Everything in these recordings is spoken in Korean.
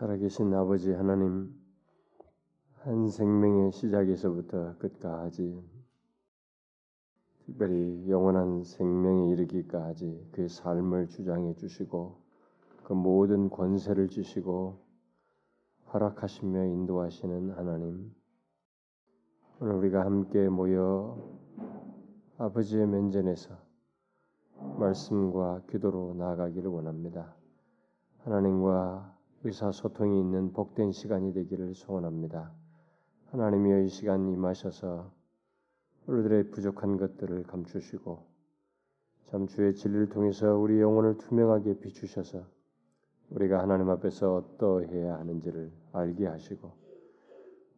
살아계신 아버지 하나님, 한 생명의 시작에서부터 끝까지, 특별히 영원한 생명에 이르기까지 그 삶을 주장해 주시고, 그 모든 권세를 주시고, 허락하시며 인도하시는 하나님, 오늘 우리가 함께 모여 아버지의 면전에서 말씀과 기도로 나아가기를 원합니다. 하나님과 의사소통이 있는 복된 시간이 되기를 소원합니다. 하나님이여 이 시간 임하셔서 우리들의 부족한 것들을 감추시고 참 주의 진리를 통해서 우리 영혼을 투명하게 비추셔서 우리가 하나님 앞에서 어떠해야 하는지를 알게 하시고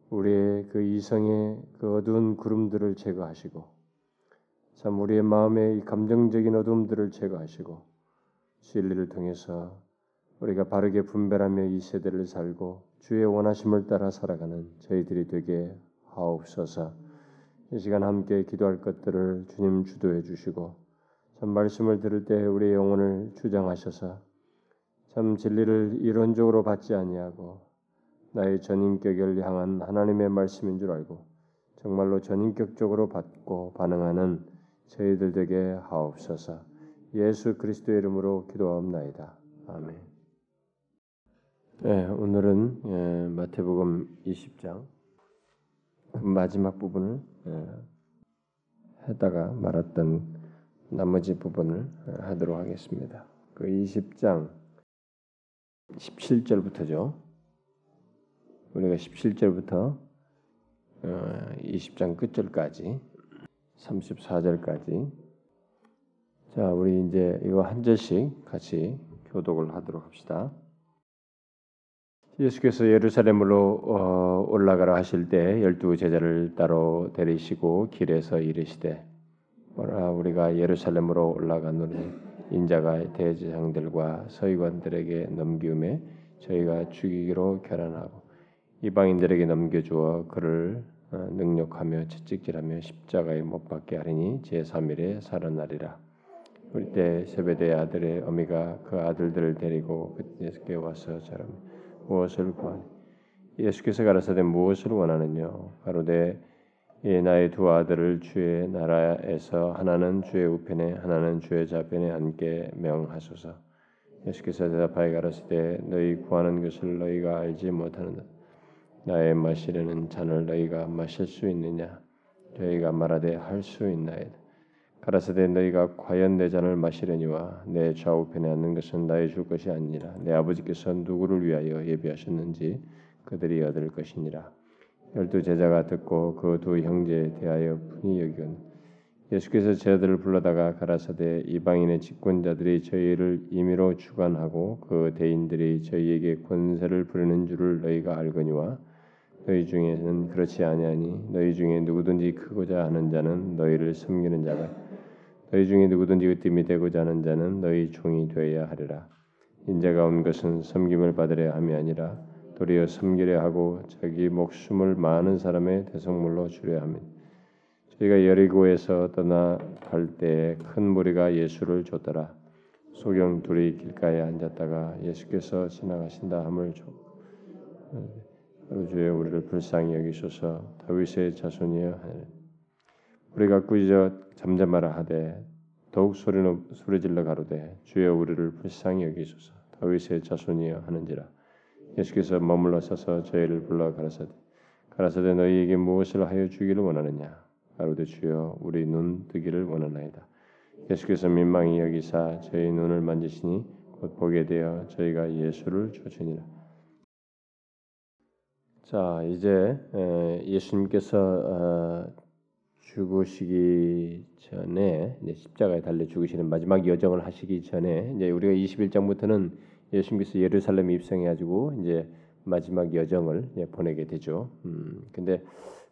우리의 그 이성의 그 어두운 구름들을 제거하시고 참 우리의 마음의 이 감정적인 어둠들을 제거하시고 진리를 통해서 우리가 바르게 분별하며 이 세대를 살고 주의 원하심을 따라 살아가는 저희들이 되게 하옵소서. 이 시간 함께 기도할 것들을 주님 주도해 주시고 참 말씀을 들을 때 우리의 영혼을 주장하셔서 참 진리를 이론적으로 받지 아니하고 나의 전인격을 향한 하나님의 말씀인 줄 알고 정말로 전인격적으로 받고 반응하는 저희들 되게 하옵소서. 예수 그리스도의 이름으로 기도하옵나이다. 아멘. 네, 오늘은 예, 마태복음 20장 그 마지막 부분을 예, 하다가 말았던 나머지 부분을 예, 하도록 하겠습니다. 그 20장 17절부터죠. 우리가 17절부터 20장 어, 끝절까지 34절까지 자, 우리 이제 이거 한 절씩 같이 교독을 하도록 합시다. 예수께서 예루살렘으로 어, 올라가라 하실 때 열두 제자를 따로 데리시고 길에서 이르시되 뭐라 우리가 예루살렘으로 올라가노니 인자가 대제장들과 서기관들에게 넘기움에 저희가 죽이기로 결단하고 이방인들에게 넘겨주어 그를 어, 능력하며 채찍질하며 십자가에 못 박게 하리니 제3일에 살아나리라. 우리 때 세베대 아들의 어미가 그 아들들을 데리고 그때께 와서 저럼 무엇을 구하니? 예수께서 가라사대 무엇을 원하느냐? 가로되 이 나의 두 아들을 주의 나라에서 하나는 주의 우편에 하나는 주의 좌편에 앉게 명하소서. 예수께서 대답하여 가라사대 너희 구하는 것을 너희가 알지 못하는다 나의 마시려는 잔을 너희가 마실 수 있느냐? 저희가 말하되 할 수 있나이다 가라사대 너희가 과연 내 잔을 마시려니와 내 좌우편에 앉는 것은 나의 줄 것이 아니라 내 아버지께서 누구를 위하여 예비하셨는지 그들이 얻을 것이니라. 열두 제자가 듣고 그 두 형제에 대하여 분이 여기건 예수께서 제자들을 불러다가 가라사대 이방인의 집권자들이 저희를 임의로 주관하고 그 대인들이 저희에게 권세를 부리는 줄을 너희가 알거니와 너희 중에는 그렇지 아니하니 너희 중에 누구든지 크고자 하는 자는 너희를 섬기는 자가 너희 중에 누구든지 으뜸이 되고자 하는 자는 너희 종이 되어야 하리라. 인자가 온 것은 섬김을 받으려 함이 아니라 도리어 섬기려 하고 자기 목숨을 많은 사람의 대성물로 주려 함이. 저희가 여리고에서 떠나 갈 때에 큰 무리가 예수를 줬더라. 소경 둘이 길가에 앉았다가 예수께서 지나가신다 함을 줘. 주의 우리를 불쌍히 여기소서 다윗의 자손이여 하니 우리가 꾸짖어 잠잠하라 하되 더욱 소리는 소리질러 가로되 주여 우리를 불쌍히 여기소서. 다윗의 자손이여 하는지라. 예수께서 머물러 서서 저희를 불러 가라사대. 가라사대 너희에게 무엇을 하여 주기를 원하느냐? 가로되 주여 우리 눈 뜨기를 원하나이다. 예수께서 민망히 여기사 저희 눈을 만지시니 곧 보게 되어 저희가 예수를 쫓으니라. 자 이제 예수님께서 어, 죽으시기 전에 이제 십자가에 달려 죽으시는 마지막 여정을 하시기 전에 이제 우리가 21장부터는 예수님께서 예루살렘에 입성해 가지고 이제 마지막 여정을 보내게 되죠. 음, 근데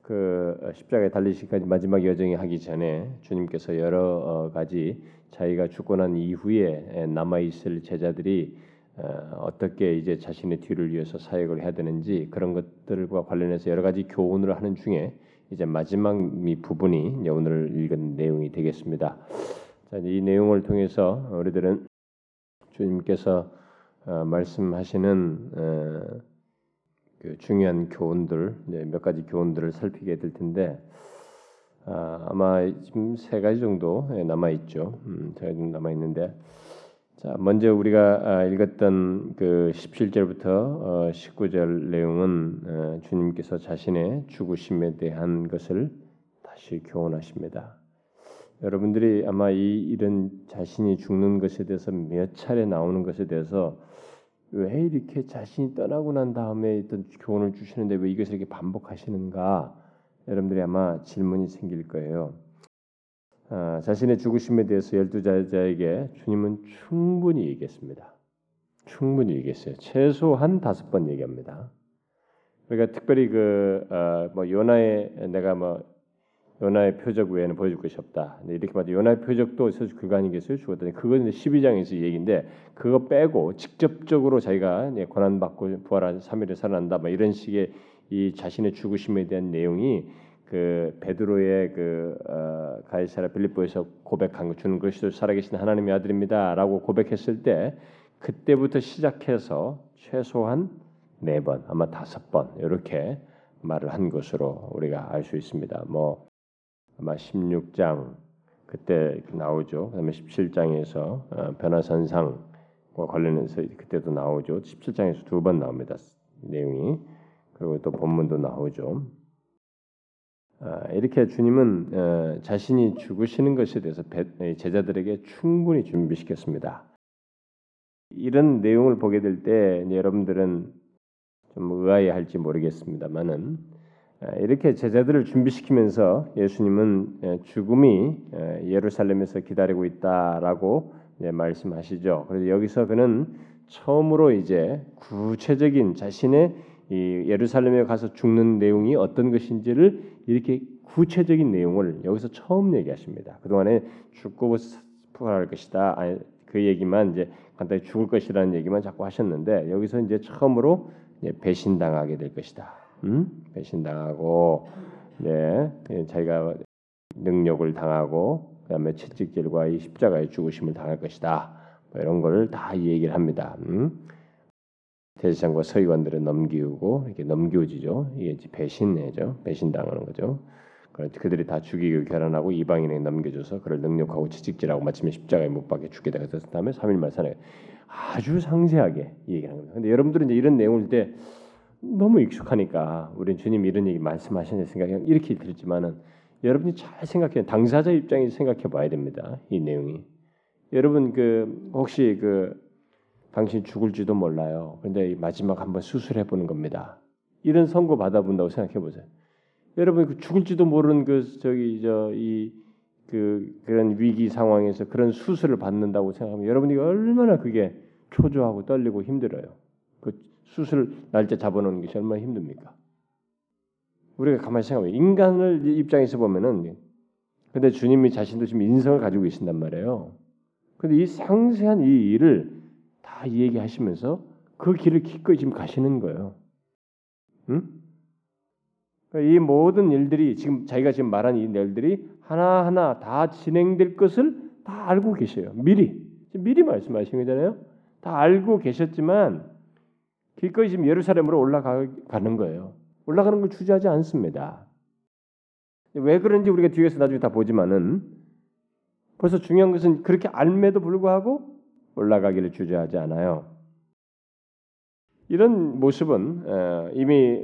그 십자가에 달리시기까지 마지막 여정이 하기 전에 주님께서 여러 어, 가지 자기가 죽고 난 이후에 남아 있을 제자들이 어, 어떻게 이제 자신의 뒤를 위해서 사역을 해야 되는지 그런 것들과 관련해서 여러 가지 교훈을 하는 중에 이제 마지막 부분이 이제 오늘 읽은 내용이 되겠습니다. 자, 이 내용을 통해서 우리들은 주님께서 어, 말씀하시는 어, 그 중요한 교훈들 네, 몇 가지 교훈들을 살피게 될 텐데 아, 아마 지금 세 가지 정도 남아 있죠. 음, 세 가지 정도 남아 있는데 자 먼저 우리가 아, 읽었던 그 17절부터 어, 19절 내용은 어, 주님께서 자신의 죽으심에 대한 것을 다시 교훈하십니다. 여러분들이 아마 이 이런 자신이 죽는 것에 대해서 몇 차례 나오는 것에 대해서 왜 이렇게 자신이 떠나고 난 다음에 어떤 교훈을 주시는데 왜 이것을 이렇게 반복하시는가? 여러분들이 아마 질문이 생길 거예요. 아, 자신의 죽으심에 대해서 열두 자자에게 주님은 충분히 얘기했습니다. 충분히 얘기했어요. 최소한 다섯 번 얘기합니다. 그러니까 특별히 그뭐 어, 요나의 내가 뭐 요나의 표적 외에는 보여줄 것이 없다. 이렇게 말해 요나의 표적도 사실 그거 아니겠어요? 죽었더니 그건 12장에서 얘기인데 그거 빼고 직접적으로 자기가 고난 받고 부활한 3일에 살아난다. 뭐 이런 식의 이 자신의 죽으심에 대한 내용이 그 베드로의 그 어, 가이사라 빌립보에서 고백한 거 주는 그리스도 살아계신 하나님의 아들입니다라고 고백했을 때 그때부터 시작해서 최소한 네 번, 아마 다섯 번 이렇게 말을 한 것으로 우리가 알 수 있습니다. 뭐 아마 16장 그때 나오죠. 그다음에 17장에서 어, 변화산상과 관련해서 그때도 나오죠. 17장에서 두 번 나옵니다. 내용이 그리고 또 본문도 나오죠. 아, 이렇게 주님은 어, 자신이 죽으시는 것에 대해서 제자들에게 충분히 준비시켰습니다. 이런 내용을 보게 될 때 여러분들은 좀 의아해할지 모르겠습니다만은 아, 이렇게 제자들을 준비시키면서 예수님은 죽음이 예루살렘에서 기다리고 있다라고 말씀하시죠. 그래서 여기서 그는 처음으로 이제 구체적인 자신의 예루살렘에 가서 죽는 내용이 어떤 것인지를 이렇게 구체적인 내용을 여기서 처음 얘기하십니다. 그 동안에 죽고 부활할 것이다. 그 얘기만 이제 간단히 죽을 것이라는 얘기만 자꾸 하셨는데 여기서 이제 처음으로 이제 배신당하게 될 것이다. 음? 배신당하고 네, 예, 자기가 능력을 당하고 그다음에 채찍질과 이 십자가의 죽으심을 당할 것이다. 뭐 이런 걸다 얘기를 합니다. 음? 대제사장과 서기관들은 넘기고 이렇게 넘겨지죠. 이게 배신해죠. 배신당하는 거죠. 그들이 다 죽이고 결혼하고 이방인에게 넘겨줘서 그를 능력하고 채찍질하고 마침내 십자가에 못 박혀 죽게 되었을 다음에 3일 만에 아주 상세하게 얘기하는 겁니다. 근데 여러분들은 이제 이런 내용을 때 너무 익숙하니까 우리 주님 이런 얘기 말씀하시는 생각이 이렇게 들지만은 여러분이 잘 생각해 당사자 입장에서 생각해 봐야 됩니다. 이 내용이 여러분 그 혹시 그 당신 죽을지도 몰라요. 근데 마지막 한번 수술해 보는 겁니다. 이런 선고 받아본다고 생각해 보세요. 여러분 그 죽을지도 모르는 그 저기 저 이 그 그런 위기 상황에서 그런 수술을 받는다고 생각하면 여러분이 얼마나 그게 초조하고 떨리고 힘들어요. 그 수술 날짜 잡아놓는 것이 얼마나 힘듭니까? 우리가 가만히 생각해 인간을 입장에서 보면은 근데 주님이 자신도 지금 인성을 가지고 계신단 말이에요. 근데 이 상세한 이 일을 다 얘기하시면서 그 길을 기꺼이 지금 가시는 거예요. 응? 그러니까 이 모든 일들이 지금 자기가 지금 말한 이 일들이 하나하나 다 진행될 것을 다 알고 계셔요. 미리. 미리 말씀하신 거잖아요. 다 알고 계셨지만 기꺼이 지금 예루살렘으로 올라가는 거예요. 올라가는 걸 주저하지 않습니다. 왜 그런지 우리가 뒤에서 나중에 다 보지만은 벌써 중요한 것은 그렇게 알매도 불구하고 올라가기를 주저하지 않아요. 이런 모습은 이미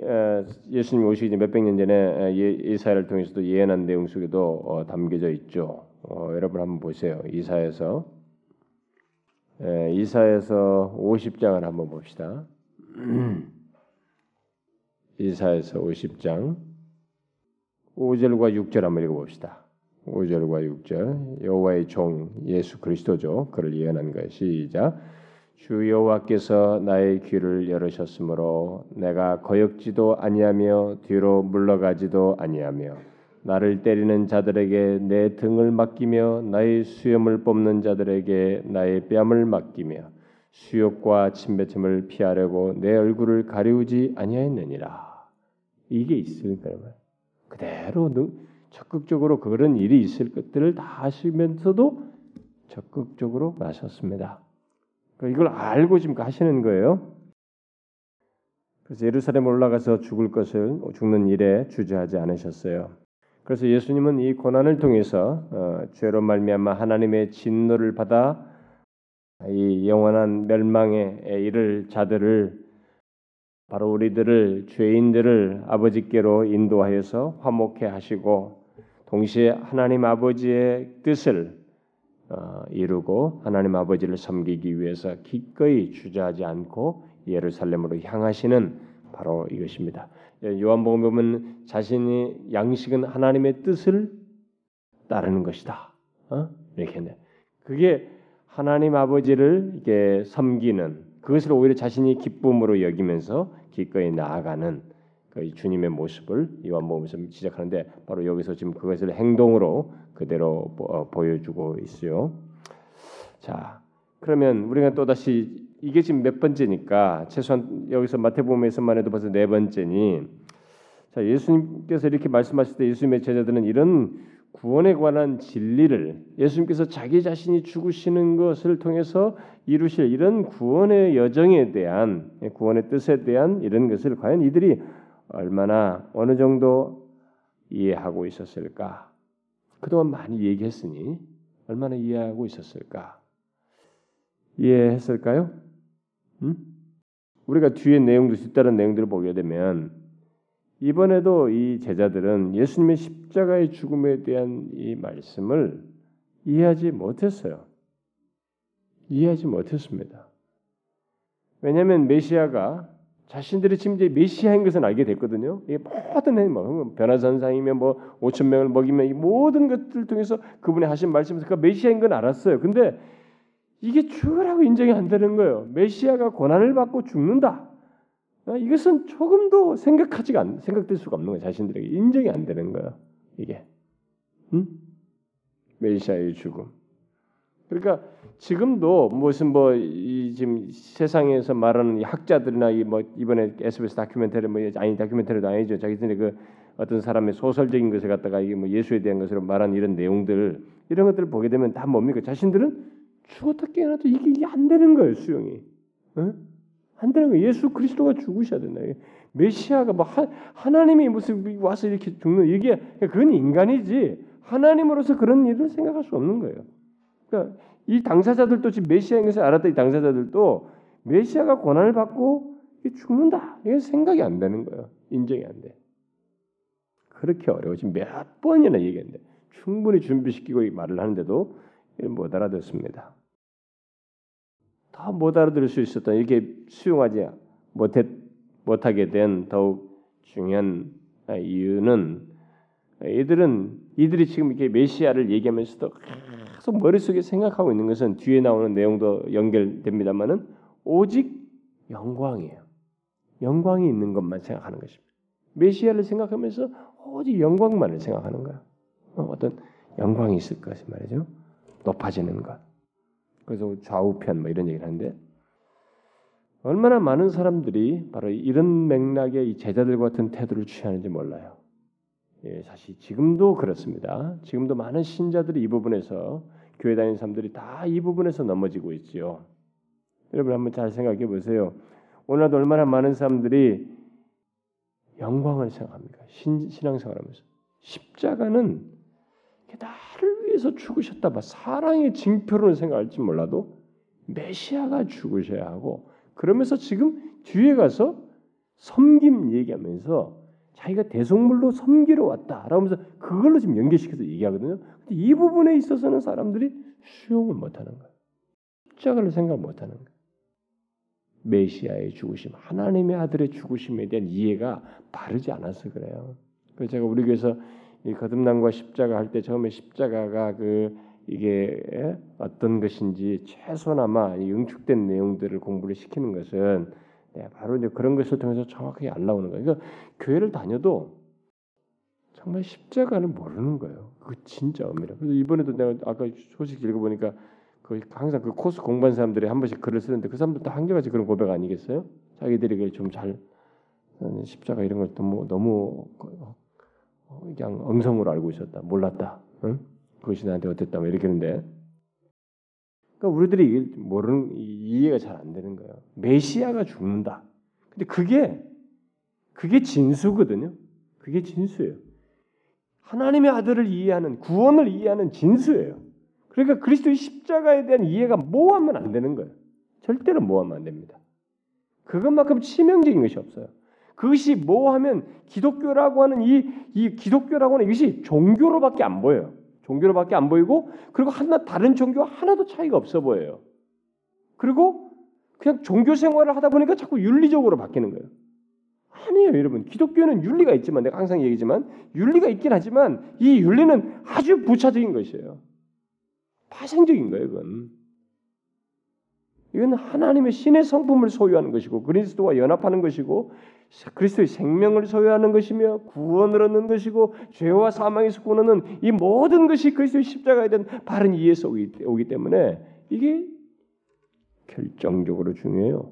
예수님 오시기 전 몇백 년 전에 예, 이사야를 통해서도 예언한 내용 속에도 어, 담겨져 있죠. 어, 여러분 한번 보세요. 이사에서 이사에서 50장을 한번 봅시다. 이사에서 50장 5절과 6절 한번 읽어봅시다. 5절과 6절 여호와의 종 예수 그리스도죠. 그를 예언한 것 시작 주 여호와께서 나의 귀를 열으셨으므로 내가 거역지도 아니하며 뒤로 물러가지도 아니하며 나를 때리는 자들에게 내 등을 맡기며 나의 수염을 뽑는 자들에게 나의 뺨을 맡기며 수욕과 침뱉음을 피하려고 내 얼굴을 가리우지 아니하였느니라. 이게 있으니까 그대로 적극적으로 그런 일이 있을 것들을 다 하시면서도 적극적으로 나섰습니다. 그러니까 이걸 알고 지금 하시는 거예요. 그래서 예루살렘 올라가서 죽을 것을 죽는 일에 주저하지 않으셨어요. 그래서 예수님은 이 고난을 통해서 어, 죄로 말미암아 하나님의 진노를 받아 이 영원한 멸망에 이를 자들을 바로 우리들을 죄인들을 아버지께로 인도하여서 화목해 하시고 동시에 하나님 아버지의 뜻을 어, 이루고 하나님 아버지를 섬기기 위해서 기꺼이 주저하지 않고 예루살렘으로 향하시는 바로 이것입니다. 예, 요한복음 보면 자신이 양식은 하나님의 뜻을 따르는 것이다. 어? 이렇게 했네. 그게 하나님 아버지를 이게 섬기는 그것을 오히려 자신이 기쁨으로 여기면서 기꺼이 나아가는 그 주님의 모습을 요한복음에서 시작하는데 바로 여기서 지금 그것을 행동으로 그대로 어, 보여주고 있어요. 자, 그러면 우리가 또 다시 이게 지금 몇 번째니까 최소한 여기서 마태복음에서만 해도 벌써 네 번째니 자 예수님께서 이렇게 말씀하실 때 예수님의 제자들은 이런 구원에 관한 진리를 예수님께서 자기 자신이 죽으시는 것을 통해서 이루실 이런 구원의 여정에 대한 구원의 뜻에 대한 이런 것을 과연 이들이 얼마나 어느 정도 이해하고 있었을까? 그동안 많이 얘기했으니 얼마나 이해하고 있었을까? 이해했을까요? 음? 우리가 뒤에 내용도 뒤따른 내용들을 보게 되면 이번에도 이 제자들은 예수님의 십자가의 죽음에 대한 이 말씀을 이해하지 못했어요. 이해하지 못했습니다. 왜냐하면 메시아가 자신들이 지금 이제 메시아인 것은 알게 됐거든요. 이게 모든 뭐 변화산상이면 뭐 5천 명을 먹이면 이 모든 것들 통해서 그분이 하신 말씀에서 그 메시아인 건 알았어요. 근데 이게 죽으라고 인정이 안 되는 거예요. 메시아가 고난을 받고 죽는다. 어, 이것은 조금도 생각하지가 않, 생각될 수가 없는 거예요. 자신들에게 인정이 안 되는 거예요. 이게, 응? 메시아의 죽음. 그러니까 지금도 무슨 뭐 이 지금 세상에서 말하는 학자들이나 이 뭐 이번에 SBS 다큐멘터리 뭐 아니 다큐멘터리도 아니죠. 자기들이 그 어떤 사람의 소설적인 것을 갖다가 이게 뭐 예수에 대한 것으로 말한 이런 내용들 이런 것들을 보게 되면 다 뭡니까? 자신들은 죽었다 깨어나도 이게 안 되는 거예요 수용이. 어? 안 되는 거예요. 예수 그리스도가 죽으셔야 된다. 메시아가 뭐 하, 하나님이 무슨 와서 이렇게 죽는 이게 그건 인간이지 하나님으로서 그런 일을 생각할 수 없는 거예요. 그러니까 이 당사자들도 지금 메시아인 것을 알았던 이 당사자들도 메시아가 고난을 받고 죽는다. 이게 생각이 안 되는 거예요. 인정이 안 돼. 그렇게 어려워. 지금 몇 번이나 얘기했는데 충분히 준비시키고 말을 하는데도 못 알아듣습니다. 더못 알아들을 수 있었던 이렇게 수용하지 못했, 못하게 된 더욱 중요한 이유는 이들은 이들이 지금 이렇게 메시아를 얘기하면서도 계속 머릿속에 생각하고 있는 것은 뒤에 나오는 내용도 연결됩니다만은 오직 영광이에요. 영광이 있는 것만 생각하는 것입니다. 메시아를 생각하면서 오직 영광만을 생각하는 거야. 어, 어떤 영광이 있을 것이 말이죠. 높아지는 것. 그래서 좌우편 뭐 이런 얘기를 하는데 얼마나 많은 사람들이 바로 이런 맥락의 이 제자들과 같은 태도를 취하는지 몰라요. 예, 사실 지금도 그렇습니다. 지금도 많은 신자들이 이 부분에서 교회 다니는 사람들이 다 이 부분에서 넘어지고 있지요. 여러분 한번 잘 생각해 보세요. 오늘도 얼마나 많은 사람들이 영광을 생각합니까? 신, 신앙생활하면서 십자가는 나를 위해서 죽으셨다 봐. 사랑의 징표로 생각할지 몰라도 메시아가 죽으셔야 하고 그러면서 지금 뒤에 가서 섬김 얘기하면서 자기가 대속물로 섬기러 왔다. 라면서 그걸로 지금 연결시켜서 얘기하거든요. 근데 이 부분에 있어서는 사람들이 수용을 못하는 거예요. 십자가를 생각 못하는 거예요. 메시아의 죽으심, 하나님의 아들의 죽으심에 대한 이해가 바르지 않아서 그래요. 그래서 제가 우리 교회에서 이 거듭남과 십자가 할 때 처음에 십자가가 그 이게 예? 어떤 것인지 최소나마 응축된 내용들을 공부를 시키는 것은 네, 바로 이제 그런 것을 통해서 정확하게 알아오는 거예요. 그러니까 교회를 다녀도 정말 십자가는 모르는 거예요. 그 진짜 엄밀해. 그래서 이번에도 내가 아까 소식 읽어보니까 그 항상 그 코스 공부한 사람들이 한 번씩 글을 쓰는데 그 사람들 다 한결같이 그런 고백 아니겠어요? 자기들이 그 좀잘 십자가 이런 걸 너무 너무 그냥 엉성으로 알고 있었다. 몰랐다. 응? 그것이 나한테 어땠다. 뭐 이렇게 했는데 그러니까 우리들이 모르는 이해가 잘 안 되는 거예요. 메시아가 죽는다. 근데 그게 그게 진수거든요. 그게 진수예요. 하나님의 아들을 이해하는 구원을 이해하는 진수예요. 그러니까 그리스도의 십자가에 대한 이해가 모하면 안 되는 거예요. 절대로 모하면 안 됩니다. 그것만큼 치명적인 것이 없어요. 그것이 뭐하면 기독교라고 하는 이, 이 기독교라고 하는 이것이 종교로밖에 안 보여요. 종교로밖에 안 보이고 그리고 하나 다른 종교와 하나도 차이가 없어 보여요. 그리고 그냥 종교 생활을 하다 보니까 자꾸 윤리적으로 바뀌는 거예요. 아니에요, 여러분. 기독교는 윤리가 있지만 내가 항상 얘기지만 윤리가 있긴 하지만 이 윤리는 아주 부차적인 것이에요. 파생적인 거예요, 그건. 이건 하나님의 신의 성품을 소유하는 것이고 그리스도와 연합하는 것이고 그리스도의 생명을 소유하는 것이며 구원을 얻는 것이고 죄와 사망에서 구원하는 이 모든 것이 그리스도의 십자가에 대한 바른 이해에서 오기 때문에 이게 결정적으로 중요해요.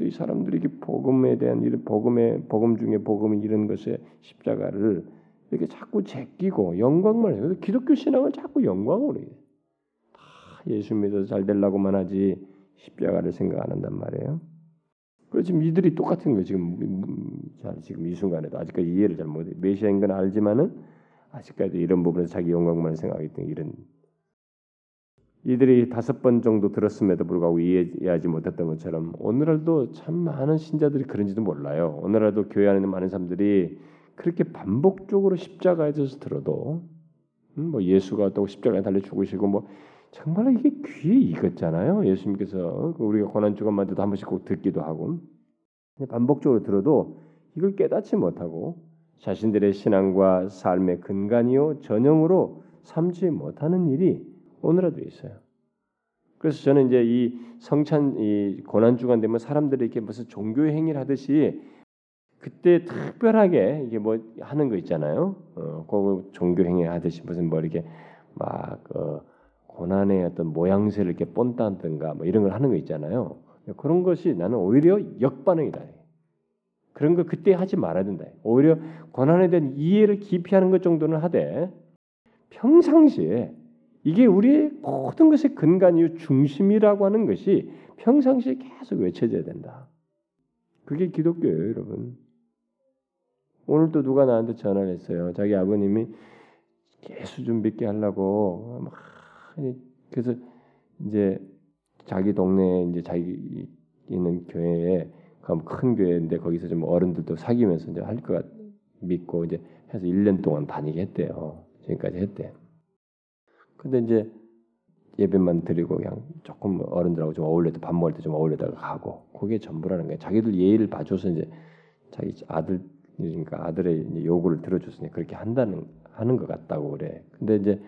이 사람들이 복음에 대한 이런 복음의 복음 중에 복음이 이런 것에 십자가를 이렇게 자꾸 제끼고 영광만 해요. 기독교 신앙은 자꾸 영광으로 해요. 다 예수 믿어서 잘 되려고만 하지 십자가를 생각 안 한단 말이에요. 그래서 지금 이들이 똑같은 거예요. 지금 잘 지금 이 순간에도 아직까지 이해를 잘 못해. 메시아인 건 알지만은 아직까지 이런 부분에서 자기 영광만 생각하기 때문에 이런 이들이 다섯 번 정도 들었음에도 불구하고 이해하지 못했던 것처럼 오늘날도 참 많은 신자들이 그런지도 몰라요. 오늘날도 교회 안에 있는 많은 사람들이 그렇게 반복적으로 십자가에 대해서 들어도 음, 뭐 예수가 또 십자가에 달려 죽으시고 뭐 정말 이게 귀에 익었잖아요. 예수님께서 우리가 고난 주간마다도 한 번씩 꼭 듣기도 하고 반복적으로 들어도 이걸 깨닫지 못하고 자신들의 신앙과 삶의 근간이요 전형으로 삼지 못하는 일이 오늘에도 있어요. 그래서 저는 이제 이 성찬 이 고난 주간 되면 사람들이 이렇게 무슨 종교 행위를 하듯이 그때 특별하게 이게 뭐 하는 거 있잖아요. 어, 그 종교 행위 하듯이 무슨 뭐 이렇게 막 어, 고난의 어떤 모양새를 이렇게 본다든가 뭐 이런 걸 하는 거 있잖아요. 그런 것이 나는 오히려 역반응이다. 그런 거 그때 하지 말아야 된다. 오히려 고난에 대한 이해를 깊이 하는 것 정도는 하되 평상시에 이게 우리의 모든 것의 근간이요 중심이라고 하는 것이 평상시에 계속 외쳐져야 된다. 그게 기독교예요, 여러분. 오늘도 누가 나한테 전화를 했어요. 자기 아버님이 예수 좀 믿게 하려고 막 그래서 이제 자기 동네에 이제 자기 있는 교회에 큰 교회인데 거기서 좀 어른들도 사귀면서 이제 할 것 믿고 이제 해서 1년 동안 다니게 했대요. 지금까지 했대. 근데 이제 예배만 드리고 그냥 조금 어른들하고 좀 어울려 밥 먹을 때 좀 어울려다가 가고 그게 전부라는 거예요. 자기들 예의를 봐줘서 이제 자기 아들 그러니까 아들의 요구를 들어줬으니 그렇게 한다는 하는 것 같다고 그래. 근데 이제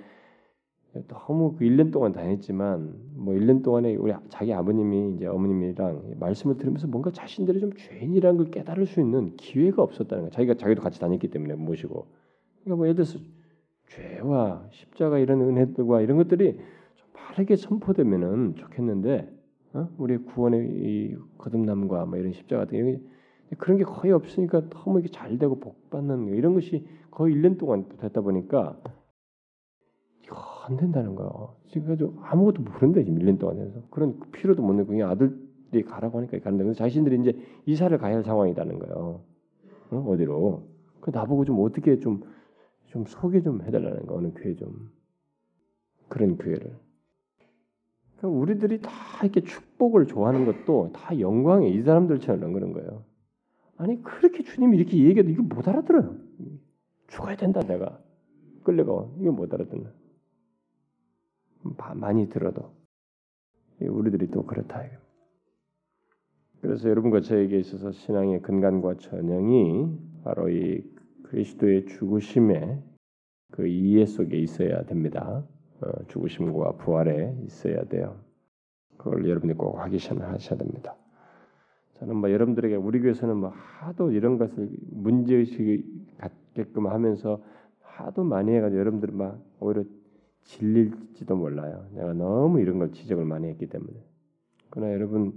너무 그 1년 동안 다녔지만 뭐 1년 동안에 우리 자기 아버님이 이제 어머님이랑 말씀을 들으면서 뭔가 자신들이 좀 죄인이라는 걸 깨달을 수 있는 기회가 없었다는 거야. 자기가 자기도 같이 다녔기 때문에 모시고. 그러니까 뭐 예를 들어서 죄와 십자가 이런 은혜들과 이런 것들이 좀 바르게 선포되면은 좋겠는데 어? 우리 구원의 이 거듭남과 뭐 이런 십자가 같은 이런 그런 게 거의 없으니까 너무 이게 잘 되고 복 받는 이런 것이 거의 1년 동안 됐다 보니까 안 된다는 거예요. 지금 아무것도 모른다 지금 1년 동안 해서 그런 필요도 못 내고 그냥 아들이 가라고 하니까 가는데 그래서 자신들이 이제 이사를 가야 할 상황이라는 거예요. 어? 디로 그 나보고 좀 어떻게 좀 좀 소개 좀 해달라는 거 어느 교회 좀 그런 교회를. 그러니까 우리들이 다 이렇게 축복을 좋아하는 것도 다 영광에 이 사람들처럼 그런 거예요. 아니 그렇게 주님이 이렇게 얘기해도 이거 못 알아들어요. 죽어야 된다 내가 끌려가 이거 못 알아듣는. 많이 들어도 우리들이 또 그렇다. 그래서 여러분과 저에게 있어서 신앙의 근간과 전형이 바로 이 그리스도의 죽으심에 그 이해 속에 있어야 됩니다. 어, 죽으심과 부활에 있어야 돼요. 그걸 여러분이 꼭 확인하셔야 됩니다. 저는 뭐 여러분들에게 우리 교회에서는 뭐 하도 이런 것을 문제의식을 갖게끔 하면서 하도 많이 해가지고 여러분들 막 오히려 질릴지도 몰라요. 내가 너무 이런 걸 지적을 많이 했기 때문에. 그러나 여러분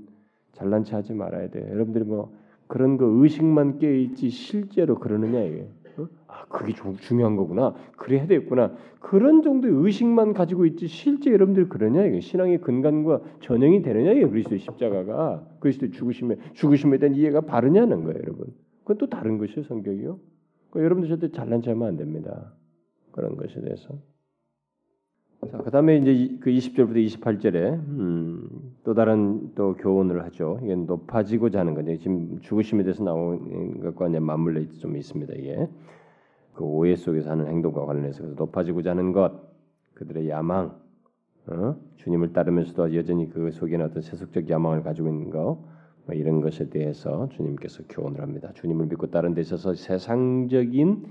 잘난 체 하지 말아야 돼요. 여러분들이 뭐 그런 거 의식만 깨 있지 실제로 그러느냐 이게. 어? 아 그게 주, 중요한 거구나. 그래야 되겠구나. 그런 정도의 의식만 가지고 있지 실제 여러분들 그러냐 이게 신앙의 근간과 전형이 되느냐 이게 그리스도의 십자가가 그리스도의 죽으심에 죽으심에 대한 이해가 바르냐는 거예요, 여러분. 그건 또 다른 것이에요, 성격이요. 그러니까 여러분들 절대 잘난 체하면 안 됩니다. 그런 것에 대해서. 자, 그다음에 이제 그 20절부터 28절에 음, 또 다른 또 교훈을 하죠. 이게 높아지고자 하는 건데 지금 죽으심에 대해서 나온 것과 이제 맞물려 좀 있습니다. 이게 그 오해 속에서 하는 행동과 관련해서 높아지고자 하는 것, 그들의 야망, 어? 주님을 따르면서도 여전히 그 속에는 어떤 세속적 야망을 가지고 있는 거, 뭐 이런 것에 대해서 주님께서 교훈을 합니다. 주님을 믿고 따른 데 있어서 세상적인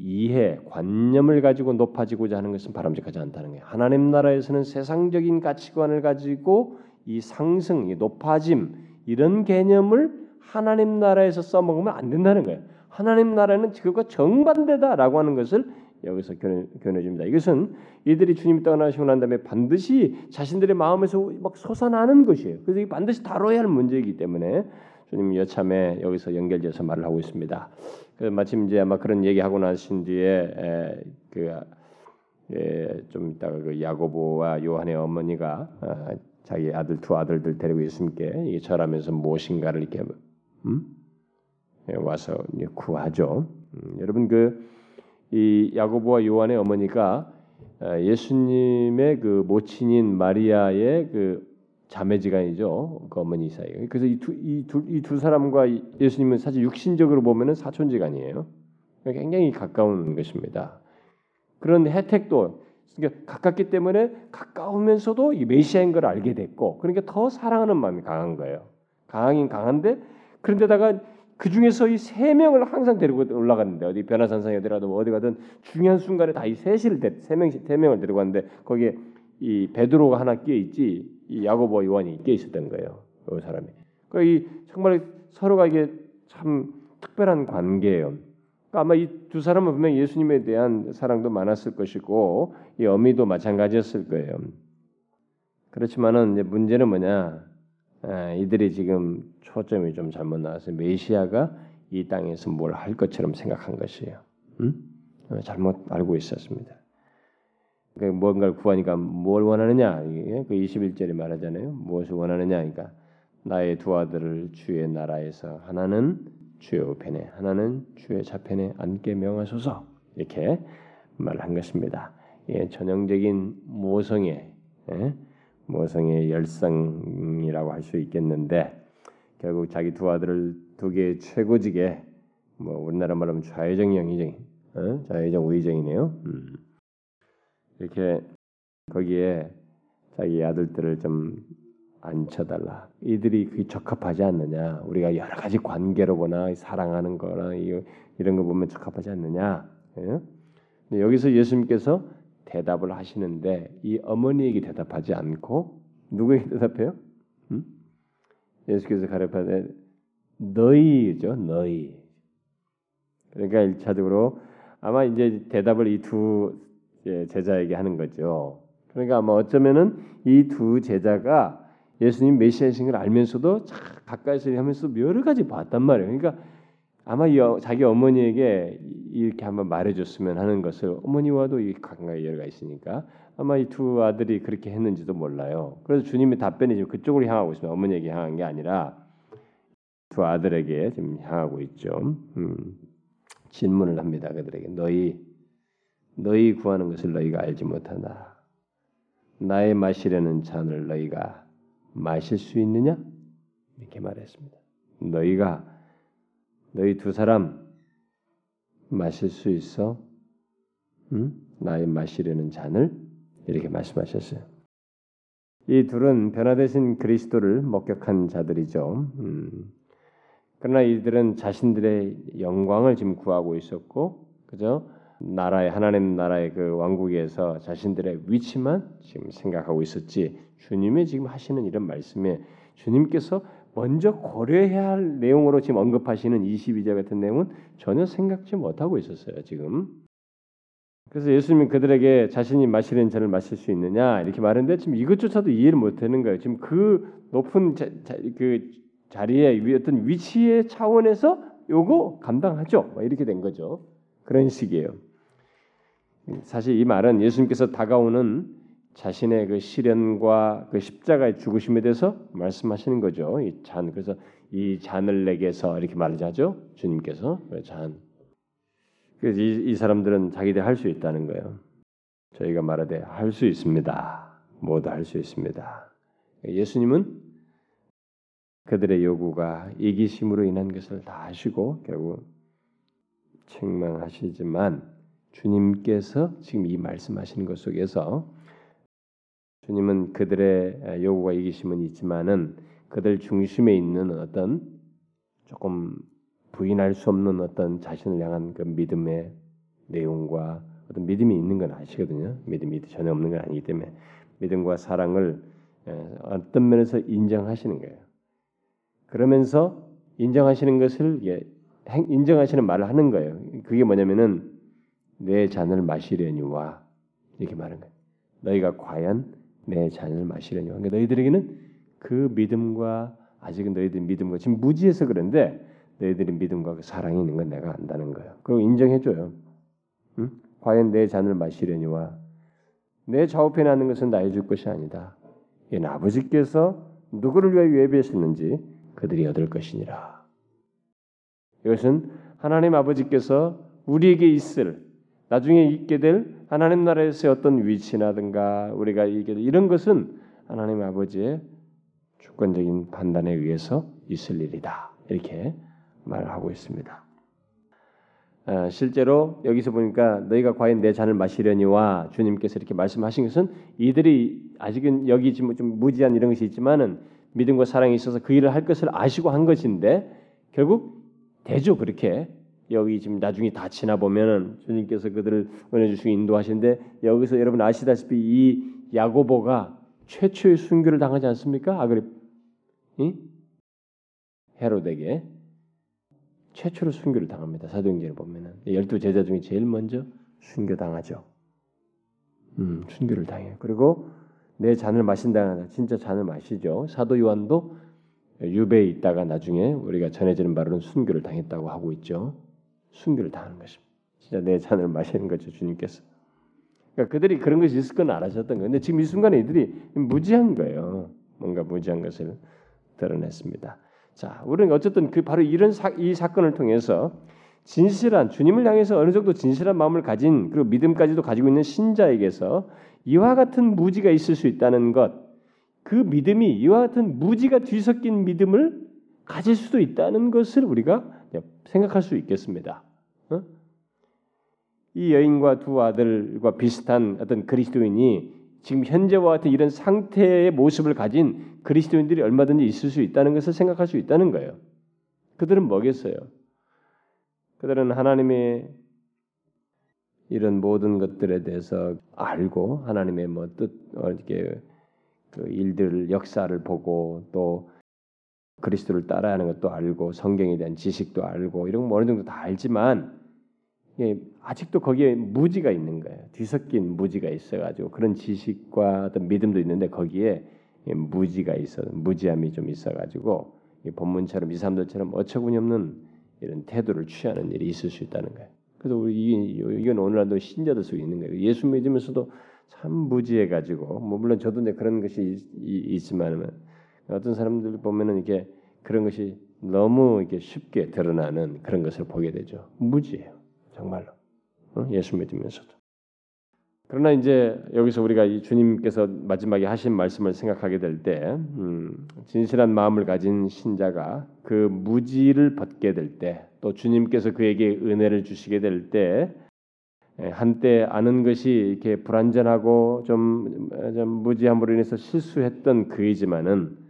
이해, 관념을 가지고 높아지고자 하는 것은 바람직하지 않다는 거예요. 하나님 나라에서는 세상적인 가치관을 가지고 이 상승, 이 높아짐 이런 개념을 하나님 나라에서 써먹으면 안 된다는 거예요. 하나님 나라는 그것과 정반대다라고 하는 것을 여기서 교내, 줍니다. 이것은 이들이 주님이 떠나시고 난 다음에 반드시 자신들의 마음에서 막 솟아나는 것이에요. 그래서 이 반드시 다뤄야 할 문제이기 때문에 주님 여참에 여기서 연결돼서 말을 하고 있습니다. 그래서 마침 이제 아마 그런 얘기하고 나신 뒤에 그좀 이따가 그 야고보와 요한의 어머니가 아, 자기 아들 두 아들들 데리고 예수님께 이 절하면서 무엇인가를 이렇게 음? 예, 와서 구하죠. 음, 여러분 그 이 야고보와 요한의 어머니가 아, 예수님의 그 모친인 마리아의 그 자매지간이죠. 그 어머니 사이. 그래서 이두이두이두 사람과 예수님은 사실 육신적으로 보면은 사촌지간이에요. 굉장히 가까운 것입니다. 그런 혜택도 그러니까 가깝기 때문에 가까우면서도 이 메시아인 걸 알게 됐고 그러니까 더 사랑하는 마음이 강한 거예요. 강하긴 강한데 그런데다가 그 중에서 이 세 명을 항상 데리고 올라갔는데 어디 변화산상에 어디라도 어디 가든 중요한 순간에 다 이 셋을 세 명씩 세 명을 데리고 갔는데 거기에 이 베드로가 하나 끼어 있지 이 야고보 요한이 끼어 있었던 거예요. 그 사람이. 그러니까 이 정말 서로가 이게 참 특별한 관계예요. 그러니까 아마 이 두 사람은 분명 예수님에 대한 사랑도 많았을 것이고 이 어미도 마찬가지였을 거예요. 그렇지만은 이제 문제는 뭐냐? 아, 이들이 지금 초점이 좀 잘못 나와서 메시아가 이 땅에서 뭘 할 것처럼 생각한 것이에요. 음? 잘못 알고 있었습니다. 그 뭔가를 구하니까 뭘 원하느냐? 그 21절에 말하잖아요. 무엇을 원하느냐? 그러니까 나의 두 아들을 주의 나라에서 하나는 주의 우편에 하나는 주의 좌편에 앉게 명하소서 이렇게 말한 것입니다. 예, 전형적인 모성의 예? 모성의 열성이라고 할 수 있겠는데 결국 자기 두 아들을 두 개의 최고직에 뭐 우리나라 말하면 좌회정 영의정, 어? 좌회정 우의정이네요. 음. 이렇게 거기에 자기 아들들을 좀 앉혀달라. 이들이 그 적합하지 않느냐? 우리가 여러 가지 관계로 보나 사랑하는 거나 이런 거 보면 적합하지 않느냐? 예? 여기서 예수님께서 대답을 하시는데 이 어머니에게 대답하지 않고 누구에게 대답해요? 음? 예수께서 가르쳐되 너희죠, 너희. 그러니까 일차적으로 아마 이제 대답을 이 두 예, 제자에게 하는 거죠. 그러니까 아마 어쩌면은 이 두 제자가 예수님 메시아이신 걸 알면서도 가까이서 하면서 여러 가지 봤단 말이에요. 그러니까 아마 이, 어, 자기 어머니에게 이렇게 한번 말해줬으면 하는 것을 어머니와도 이 관계가 여러가 있으니까 아마 이 두 아들이 그렇게 했는지도 몰라요. 그래서 주님의 답변이 지금 그쪽으로 향하고 있습니다. 어머니에게 향한 게 아니라 두 아들에게 지금 향하고 있죠. 음, 질문을 합니다. 그들에게 너희 너희 구하는 것을 너희가 알지 못하나 나의 마시려는 잔을 너희가 마실 수 있느냐? 이렇게 말했습니다. 너희가 너희 두 사람 마실 수 있어? 응? 나의 마시려는 잔을 이렇게 말씀하셨어요. 이 둘은 변화되신 그리스도를 목격한 자들이죠. 음. 그러나 이들은 자신들의 영광을 지금 구하고 있었고, 그죠? 나라의 하나님 나라의 그 왕국에서 자신들의 위치만 지금 생각하고 있었지 주님의 지금 하시는 이런 말씀에 주님께서 먼저 고려해야 할 내용으로 지금 언급하시는 22절 같은 내용은 전혀 생각지 못하고 있었어요 지금. 그래서 예수님이 그들에게 자신이 마시는 잔을 마실 수 있느냐 이렇게 말했는데 지금 이것조차도 이해를 못 하는 거예요. 지금 그 높은 자, 자, 그 자리에 어떤 위치의 차원에서 요거 감당하죠. 이렇게 된 거죠. 그런 식이에요. 사실 이 말은 예수님께서 다가오는 자신의 그 시련과 그 십자가의 죽으심에 대해서 말씀하시는 거죠. 이 잔. 그래서 이 잔을 내게서 이렇게 말하죠. 주님께서 그 잔. 그래서 이, 이 사람들은 자기들 할 수 있다는 거예요. 저희가 말하되 할 수 있습니다. 모두 할 수 있습니다. 예수님은 그들의 요구가 이기심으로 인한 것을 다 아시고 결국 책망하시지만 주님께서 지금 이 말씀하시는 것 속에서 주님은 그들의 요구가 이기심은 있지만은 그들 중심에 있는 어떤 조금 부인할 수 없는 어떤 자신을 향한 그 믿음의 내용과 어떤 믿음이 있는 건 아시거든요. 믿음이 전혀 없는 건 아니기 때문에 믿음과 사랑을 어떤 면에서 인정하시는 거예요. 그러면서 인정하시는 것을 인정하시는 말을 하는 거예요. 그게 뭐냐면은 내 잔을 마시려니와 이렇게 말하는 거예요. 너희가 과연 내 잔을 마시려니와. 그러니까 너희들에게는 그 믿음과 아직은 너희들 믿음과 지금 무지해서 그런데 너희들이 믿음과 그 사랑이 있는 건 내가 안다는 거예요. 그리고 인정해줘요. 응? 과연 내 잔을 마시려니와 내 좌우편에 하는 것은 나의 줄 것이 아니다. 이는 아버지께서 누구를 위하여 예비하셨는지 그들이 얻을 것이니라. 이것은 하나님 아버지께서 우리에게 있을 나중에 있게 될 하나님 나라에서의 어떤 위치나든가 우리가 이게 이런 것은 하나님 아버지의 주권적인 판단에 의해서 있을 일이다. 이렇게 말을 하고 있습니다. 아, 실제로 여기서 보니까 너희가 과연 내 잔을 마시려니와 주님께서 이렇게 말씀하신 것은 이들이 아직은 여기 지금 좀 무지한 이런 것이 있지만은 믿음과 사랑이 있어서 그 일을 할 것을 아시고 한 것인데 결국 되죠 그렇게 여기 지금 나중에 다 지나 보면은 주님께서 그들을 은혜 주시고 인도하시는데 여기서 여러분 아시다시피 이 야고보가 최초의 순교를 당하지 않습니까? 아그리 응? 헤로데게 최초로 순교를 당합니다. 사도행전에 보면은 열두 제자 중에 제일 먼저 순교 당하죠. 음, 순교를 당해요. 그리고 내 잔을 마신다 진짜 잔을 마시죠. 사도 요한도 유배에 있다가 나중에 우리가 전해지는 바로는 순교를 당했다고 하고 있죠. 순교를 당하는 것입니다. 진짜 내 잔을 마시는 거죠, 주님께서. 그러니까 그들이 그런 것이 있을 건 알아셨던 거예요. 근데 지금 이 순간에 이들이 무지한 거예요. 뭔가 무지한 것을 드러냈습니다. 자, 우리는 어쨌든 그 바로 이런 사, 이 사건을 통해서 진실한 주님을 향해서 어느 정도 진실한 마음을 가진 그리고 믿음까지도 가지고 있는 신자에게서 이와 같은 무지가 있을 수 있다는 것, 그 믿음이 이와 같은 무지가 뒤섞인 믿음을 가질 수도 있다는 것을 우리가 생각할 수 있겠습니다. 어? 이 여인과 두 아들과 비슷한 어떤 그리스도인이 지금 현재와 같은 이런 상태의 모습을 가진 그리스도인들이 얼마든지 있을 수 있다는 것을 생각할 수 있다는 거예요. 그들은 뭐겠어요? 그들은 하나님의 이런 모든 것들에 대해서 알고 하나님의 뭐 뜻 이렇게 그 일들 역사를 보고 또 그리스도를 따라야 하는 것도 알고 성경에 대한 지식도 알고 이런 거 어느 정도 다 알지만 예, 아직도 거기에 무지가 있는 거예요. 뒤섞인 무지가 있어가지고 그런 지식과 어떤 믿음도 있는데 거기에 예, 무지가 있어 무지함이 좀 있어가지고 본문처럼 이 사람들처럼 어처구니없는 이런 태도를 취하는 일이 있을 수 있다는 거예요. 그래서 우리 이건 오늘날도 신자들 속에 있는 거예요. 예수 믿으면서도 참 무지해가지고 뭐 물론 저도 이제 그런 것이 있지만 어떤 사람들 보면은 이게 그런 것이 너무 이렇게 쉽게 드러나는 그런 것을 보게 되죠. 무지해요. 정말로 어? 예수 믿으면서도. 그러나 이제 여기서 우리가 이 주님께서 마지막에 하신 말씀을 생각하게 될때 음, 진실한 마음을 가진 신자가 그 무지를 벗게 될 때, 또 주님께서 그에게 은혜를 주시게 될 때, 한때 아는 것이 이렇게 불완전하고 좀, 좀 무지함으로 인해서 실수했던 그이지만은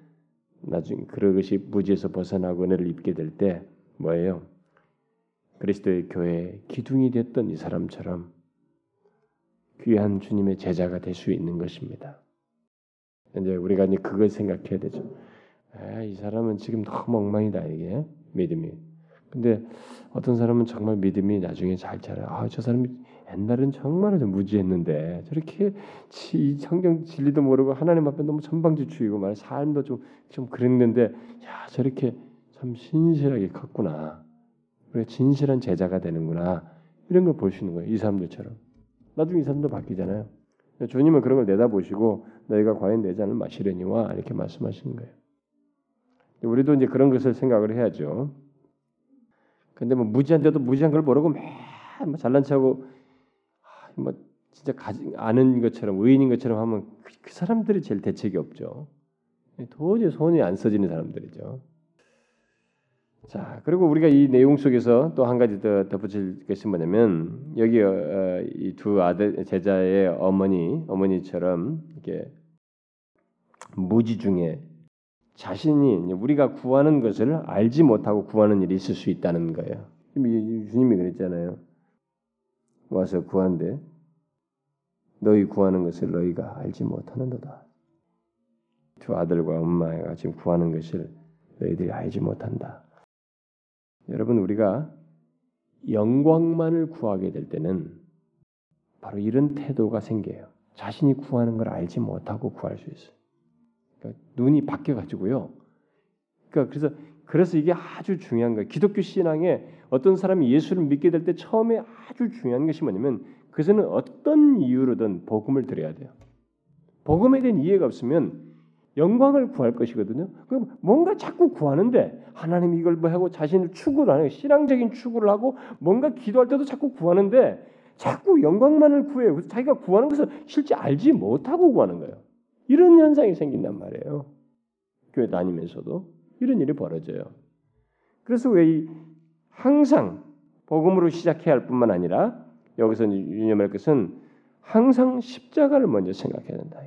나중에 그것이 무지에서 벗어나고 은혜를 입게 될 때 뭐예요? 그리스도의 교회 기둥이 됐던 이 사람처럼 귀한 주님의 제자가 될 수 있는 것입니다. 이제 우리가 이제 그걸 생각해야 되죠. 아, 이 사람은 지금 너무 엉망이다 이게 믿음이. 근데 어떤 사람은 정말 믿음이 나중에 잘 자라. 아, 저 사람이 옛날엔 정말 좀 무지했는데 저렇게 지, 성경 진리도 모르고 하나님 앞에 너무 천방지축이고 말 삶도 좀 좀 그랬는데 야 저렇게 참 신실하게 컸구나. 그래 진실한 제자가 되는구나. 이런 걸 볼 수 있는 거예요. 이 사람들처럼. 나중에 이 사람도 바뀌잖아요. 주님은 그런 걸 내다보시고 너희가 과연 내 잔을 마시려니와 이렇게 말씀하시는 거예요. 우리도 이제 그런 것을 생각을 해야죠. 근데 뭐 무지한데도 무지한 걸 모르고 매뭐 잘난 척하고 뭐 진짜 가지, 아는 것처럼 의인인 것처럼 하면 그, 그 사람들이 제일 대책이 없죠. 도저히 손이 안 써지는 사람들이죠. 자, 그리고 우리가 이 내용 속에서 또 한 가지 더 덧붙일 것이 뭐냐면 여기 어, 이두 아들 제자의 어머니 어머니처럼 이렇게 무지 중에 자신이 우리가 구하는 것을 알지 못하고 구하는 일이 있을 수 있다는 거예요. 주님이 그랬잖아요. 와서 구한데 너희 구하는 것을 너희가 알지 못하는도다. 두 아들과 엄마가 지금 구하는 것을 너희들이 알지 못한다. 여러분 우리가 영광만을 구하게 될 때는 바로 이런 태도가 생겨요. 자신이 구하는 걸 알지 못하고 구할 수 있어요. 그러니까 눈이 바뀌어 가지고요. 그러니까 그래서 그래서 이게 아주 중요한 거예요. 기독교 신앙에 어떤 사람이 예수를 믿게 될 때 처음에 아주 중요한 것이 뭐냐면 그것은 어떤 이유로든 복음을 드려야 돼요. 복음에 대한 이해가 없으면 영광을 구할 것이거든요. 그럼 뭔가 자꾸 구하는데 하나님 이걸 뭐 하고 자신을 추구를 하는 신앙적인 추구를 하고 뭔가 기도할 때도 자꾸 구하는데 자꾸 영광만을 구해요. 그래서 자기가 구하는 것을 실제 알지 못하고 구하는 거예요. 이런 현상이 생긴단 말이에요. 교회 다니면서도 이런 일이 벌어져요. 그래서 왜 항상 복음으로 시작해야 할 뿐만 아니라 여기서 유념할 것은 항상 십자가를 먼저 생각해야 된다.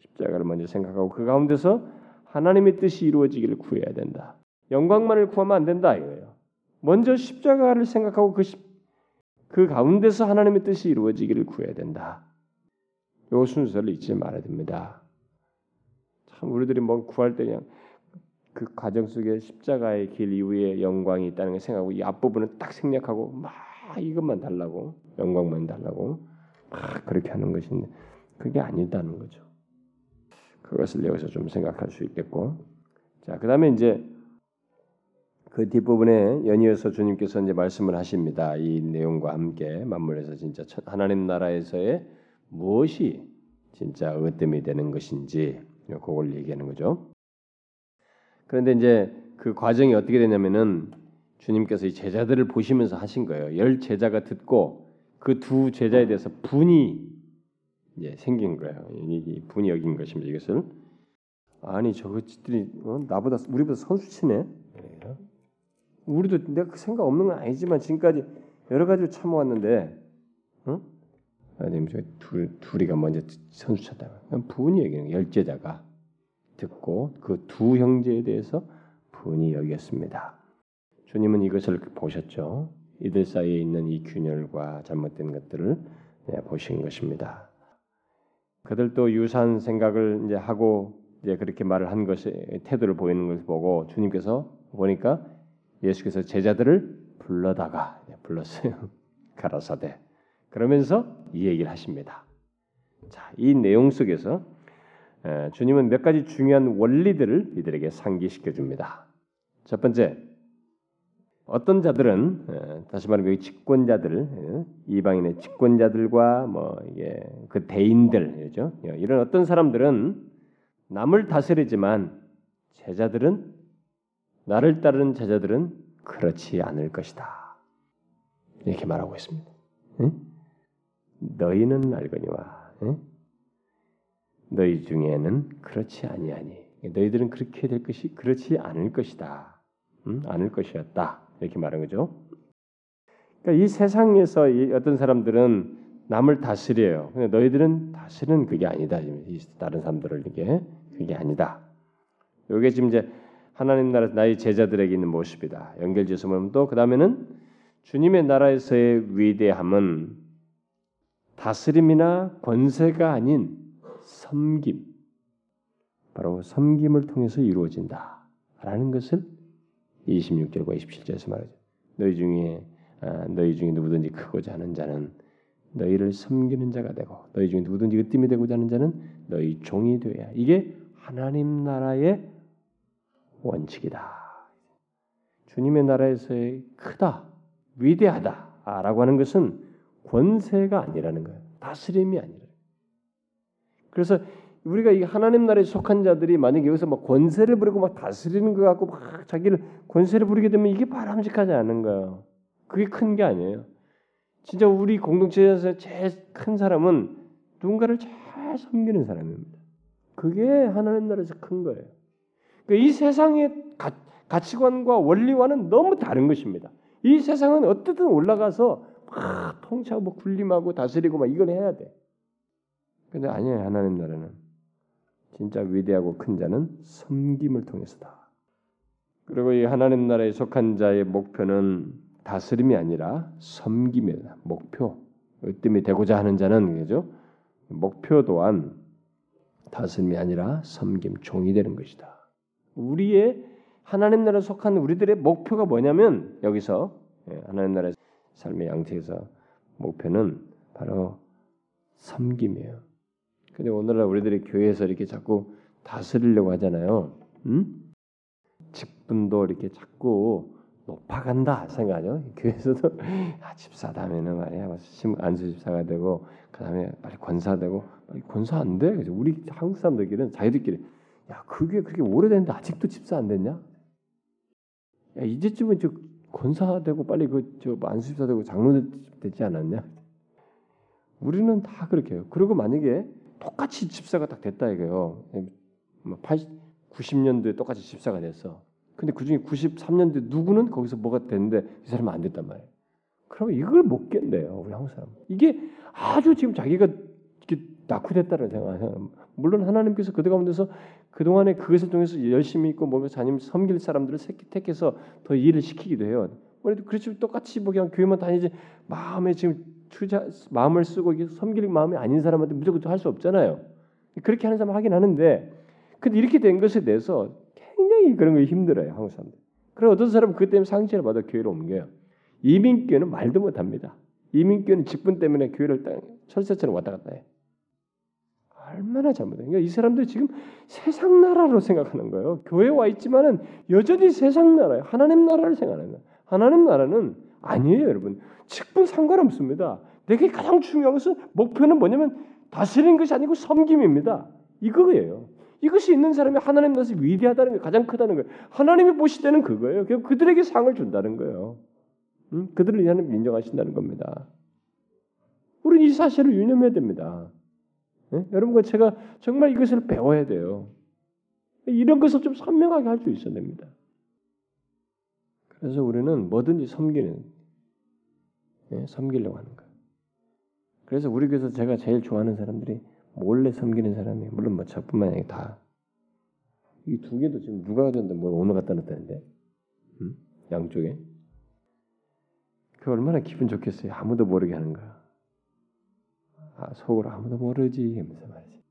십자가를 먼저 생각하고 그 가운데서 하나님의 뜻이 이루어지기를 구해야 된다. 영광만을 구하면 안 된다 이거예요. 먼저 십자가를 생각하고 그, 십, 그 가운데서 하나님의 뜻이 이루어지기를 구해야 된다. 요 순서를 잊지 말아야 됩니다. 참 우리들이 뭐 구할 때 그냥 그 과정 속에 십자가의 길 이후에 영광이 있다는 걸 생각하고 이 앞부분을 딱 생략하고 막 이것만 달라고 영광만 달라고 막 그렇게 하는 것인데 그게 아니다는 거죠. 그것을 여기서 좀 생각할 수 있겠고 자 그다음에 이제 그 뒷부분에 연이어서 주님께서 이제 말씀을 하십니다. 이 내용과 함께 맞물려서 진짜 하나님 나라에서의 무엇이 진짜 으뜸이 되는 것인지 그걸 얘기하는 거죠. 그런데 이제 그 과정이 어떻게 되냐면은 주님께서 이 제자들을 보시면서 하신 거예요. 열 제자가 듣고 그 두 제자에 대해서 분이 이제 생긴 거예요. 이 분이 여긴 것입니다. 이것을 아니 저것들이 어? 나보다 우리보다 선수치네. 우리도 내가 그 생각 없는 건 아니지만 지금까지 여러 가지를 참아왔는데, 어? 아니 둘 둘이가 먼저 선수쳤다. 분이 여기는 열제자가 듣고 그 두 형제에 대해서 분이 여겼습니다. 주님은 이것을 보셨죠. 이들 사이에 있는 이 균열과 잘못된 것들을 네, 보신 것입니다. 그들도 유사한 생각을 이제 하고 이제 그렇게 말을 한 것이 태도를 보이는 것을 보고 주님께서 보니까 예수께서 제자들을 불러다가 불렀어요. 가라사대. 그러면서 이 얘기를 하십니다. 자, 이 내용 속에서 주님은 몇 가지 중요한 원리들을 이들에게 상기시켜 줍니다. 첫 번째, 어떤 자들은 다시 말하면 여기 직권자들, 이방인의 직권자들과 뭐 이게 그 대인들이죠. 이런 어떤 사람들은 남을 다스리지만 제자들은 나를 따르는 제자들은 그렇지 않을 것이다. 이렇게 말하고 있습니다. 응? 너희는 알거니와 응? 너희 중에는 그렇지 아니하니 너희들은 그렇게 될 것이 그렇지 않을 것이다. 응? 않을 것이었다. 이렇게 말한 거죠. 그러니까 이 세상에서 이 어떤 사람들은 남을 다스려요. 근데 너희들은 다스리는 그게 아니다. 다른 사람들을 이게 그게 아니다. 이게 지금 이제 하나님 나라 나의 제자들에게 있는 모습이다. 연결지어서 보면 또 그다음에는 주님의 나라에서의 위대함은 다스림이나 권세가 아닌 섬김, 바로 섬김을 통해서 이루어진다라는 것을 26절과 27절에서 말하죠. 너희 중에 아, 너희 중에 누구든지 크고자 하는 자는 너희를 섬기는 자가 되고 너희 중에 누구든지 으뜸이 되고자 하는 자는 너희 종이 되어야 이게 하나님 나라의 원칙이다. 주님의 나라에서의 크다, 위대하다, 다라고 하는 것은 권세가 아니라는 거예요. 다스림이 아니라. 그래서 우리가 이 하나님 나라에 속한 자들이 만약에 여기서 막 권세를 부리고 막 다스리는 것 같고 막 자기를 권세를 부리게 되면 이게 바람직하지 않은 거예요. 그게 큰 게 아니에요. 진짜 우리 공동체에서 제일 큰 사람은 누군가를 잘 섬기는 사람입니다. 그게 하나님 나라에서 큰 거예요. 그러니까 이 세상의 가, 가치관과 원리와는 너무 다른 것입니다. 이 세상은 어떻든 올라가서 막 통치하고 뭐 군림하고 다스리고 막 이걸 해야 돼. 근데 아니에요. 하나님 나라는 진짜 위대하고 큰 자는 섬김을 통해서다. 그리고 이 하나님 나라에 속한 자의 목표는 다스림이 아니라 섬김이다. 목표. 으뜸이 되고자 하는 자는 그죠? 목표 또한 다스림이 아니라 섬김 종이 되는 것이다. 우리의 하나님 나라에 속한 우리들의 목표가 뭐냐면 여기서 예, 하나님 나라의 삶의 양태에서 목표는 바로 섬김이에요. 근데 오늘날 우리들이 교회에서 이렇게 자꾸 다스리려고 하잖아요. 음? 직분도 이렇게 자꾸 높아간다 생각하죠. 교회에서도 아, 집사다면은 말이야 안수 집사가 되고 그다음에 빨리 권사 되고 빨리 권사 안 돼. 그래서 우리 한국 사람들끼리는 자기들끼리 야 그게 그렇게 오래됐는데 아직도 집사 안 됐냐? 야 이제쯤은 저 권사 되고 빨리 그 저 안수 집사 되고 장로 되지 않았냐? 우리는 다 그렇게 해요. 그리고 만약에 똑같이 집사가 딱 됐다 이거요. 80, 90년도에 똑같이 집사가 됐어. 근데 그 중에 93년도에 누구는 거기서 뭐가 됐는데 이 사람은 안 됐단 말이에요. 그러면 이걸 못 견뎌요. 우리 한국 사람. 이게 아주 지금 자기가 이렇게 낙후됐다는 생각해요. 물론 하나님께서 그들 가운데서 그동안에 그것을 통해서 열심히 있고 뭔가 자님 섬길 사람들을 택해서 더 일을 시키기도 해요. 그래도 그렇지 똑같이 뭐 그냥 교회만 다니지 마음에 지금 투자 마음을 쓰고 섬길 마음이 아닌 사람한테 무조건 할 수 없잖아요. 그렇게 하는 사람 하긴 하는데 근데 이렇게 된 것에 대해서 굉장히 그런 거 힘들어요 한국 사람들. 그래 어떤 사람은 그 때문에 상처를 받아 교회로 옮겨요. 이민교회는 말도 못합니다. 이민교회는 직분 때문에 교회를 철새처럼 왔다 갔다 해. 얼마나 잘못해. 그러니까 이 사람들 지금 세상 나라로 생각하는 거예요. 교회 와 있지만은 여전히 세상 나라예요. 하나님 나라를 생각하는 거예요. 하나님 나라는 아니에요, 여러분. 직분 상관없습니다. 내게 가장 중요한 것은 목표는 뭐냐면 다스리는 것이 아니고 섬김입니다. 이거예요. 이것이 있는 사람이 하나님 나라에서 위대하다는 게 가장 크다는 거예요. 하나님이 보실 때는 그거예요. 그들에게 상을 준다는 거예요. 응? 그들을 하나님 인정하신다는 겁니다. 우리는 이 사실을 유념해야 됩니다. 네? 여러분과 제가 정말 이것을 배워야 돼요. 이런 것을 좀 선명하게 할 수 있어야 됩니다. 그래서 우리는 뭐든지 섬기는, 네? 섬기려고 하는 거예요. 그래서 우리 교회에서 제가 제일 좋아하는 사람들이 몰래 섬기는 사람이 물론 뭐 저뿐만 아니라 다. 이 두 개도 지금 누가 하던데 뭘 오늘 갖다 놨다는데, 음? 양쪽에. 그 얼마나 기분 좋겠어요. 아무도 모르게 하는 거야. 아, 속으로 아무도 모르지 하면서 말이지.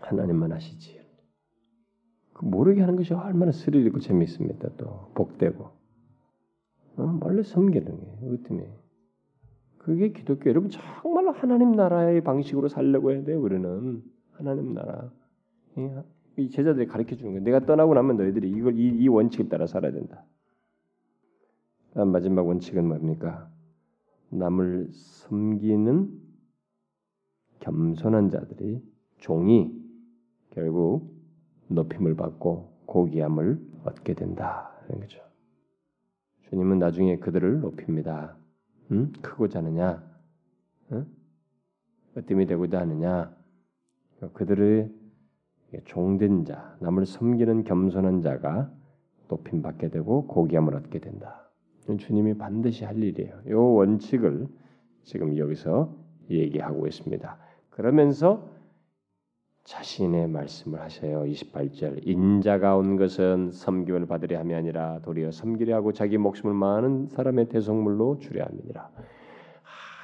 하나님만 아시지. 그 모르게 하는 것이 얼마나 스릴 있고 재미있습니다. 또 복되고. 어, 몰래 섬기는 게 어떻게? 그게 기독교 여러분 정말로 하나님 나라의 방식으로 살려고 해야 돼요. 우리는 하나님 나라. 이 제자들이 가르쳐 주는 거예요. 내가 떠나고 나면 너희들이 이걸 이, 이 원칙에 따라 살아야 된다. 마지막 원칙은 뭡니까? 남을 섬기는 겸손한 자들이 종이 결국 높임을 받고 고귀함을 얻게 된다. 는 거죠. 주님은 나중에 그들을 높입니다. 응? 크고자 하느냐? 응? 어뜸이 되고자 하느냐? 그들의 종된 자, 남을 섬기는 겸손한 자가 높임 받게 되고 고귀함을 얻게 된다. 주님이 반드시 할 일이에요. 이 원칙을 지금 여기서 얘기하고 있습니다. 그러면서 자신의 말씀을 하세요. 28절 인자가 온 것은 섬김을 받으려 함이 아니라 도리어 섬기려 하고 자기 목숨을 많은 사람의 대속물로 주려 함이니라.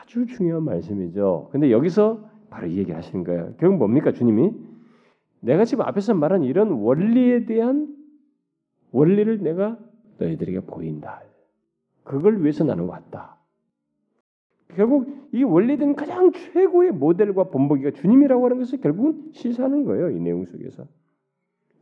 아주 중요한 말씀이죠. 근데 여기서 바로 이 얘기를 하시는 거예요. 결국 뭡니까 주님이 내가 지금 앞에서 말한 이런 원리에 대한 원리를 내가 너희들에게 보인다. 그걸 위해서 나는 왔다. 결국 이 원리된 가장 최고의 모델과 본보기가 주님이라고 하는 것을 결국은 시사하는 거예요. 이 내용 속에서.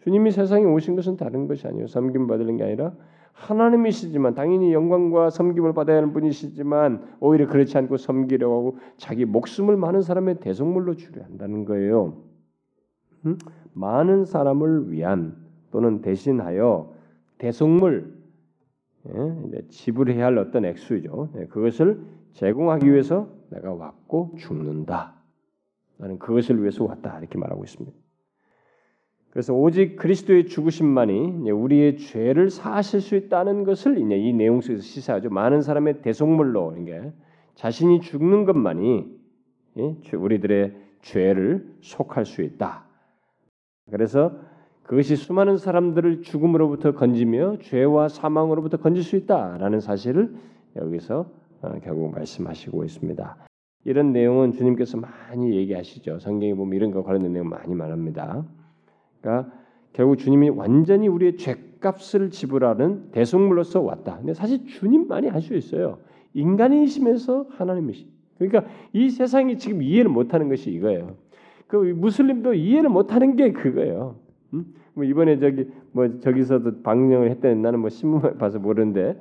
주님이 세상에 오신 것은 다른 것이 아니요 섬김 받는 게 아니라 하나님이시지만 당연히 영광과 섬김을 받아야 하는 분이시지만 오히려 그렇지 않고 섬기려고 하고 자기 목숨을 많은 사람의 대속물로 주려 한다는 거예요. 음? 많은 사람을 위한 또는 대신하여 대속물 예, 지불해야 할 어떤 액수죠. 예, 그것을 제공하기 위해서 내가 왔고 죽는다. 나는 그것을 위해서 왔다 이렇게 말하고 있습니다. 그래서 오직 그리스도의 죽으심만이 우리의 죄를 사하실 수 있다는 것을 이 내용 속에서 시사하죠. 많은 사람의 대속물로 이게 자신이 죽는 것만이 예, 우리들의 죄를 속할 수 있다. 그래서 그것이 수많은 사람들을 죽음으로부터 건지며 죄와 사망으로부터 건질 수 있다라는 사실을 여기서 어, 결국 말씀하시고 있습니다. 이런 내용은 주님께서 많이 얘기하시죠. 성경에 보면 이런 거 관련된 내용 많이 말합니다. 그러니까 결국 주님이 완전히 우리의 죄값을 지불하는 대속물로서 왔다. 근데 사실 주님만이 할 수 있어요. 인간이시면서 하나님이시. 그러니까 이 세상이 지금 이해를 못하는 것이 이거예요. 그 무슬림도 이해를 못하는 게 그거예요. 음? 뭐 이번에 저기 뭐 저기서도 방영을 했다는 나는 뭐 신문 봐서 모르는데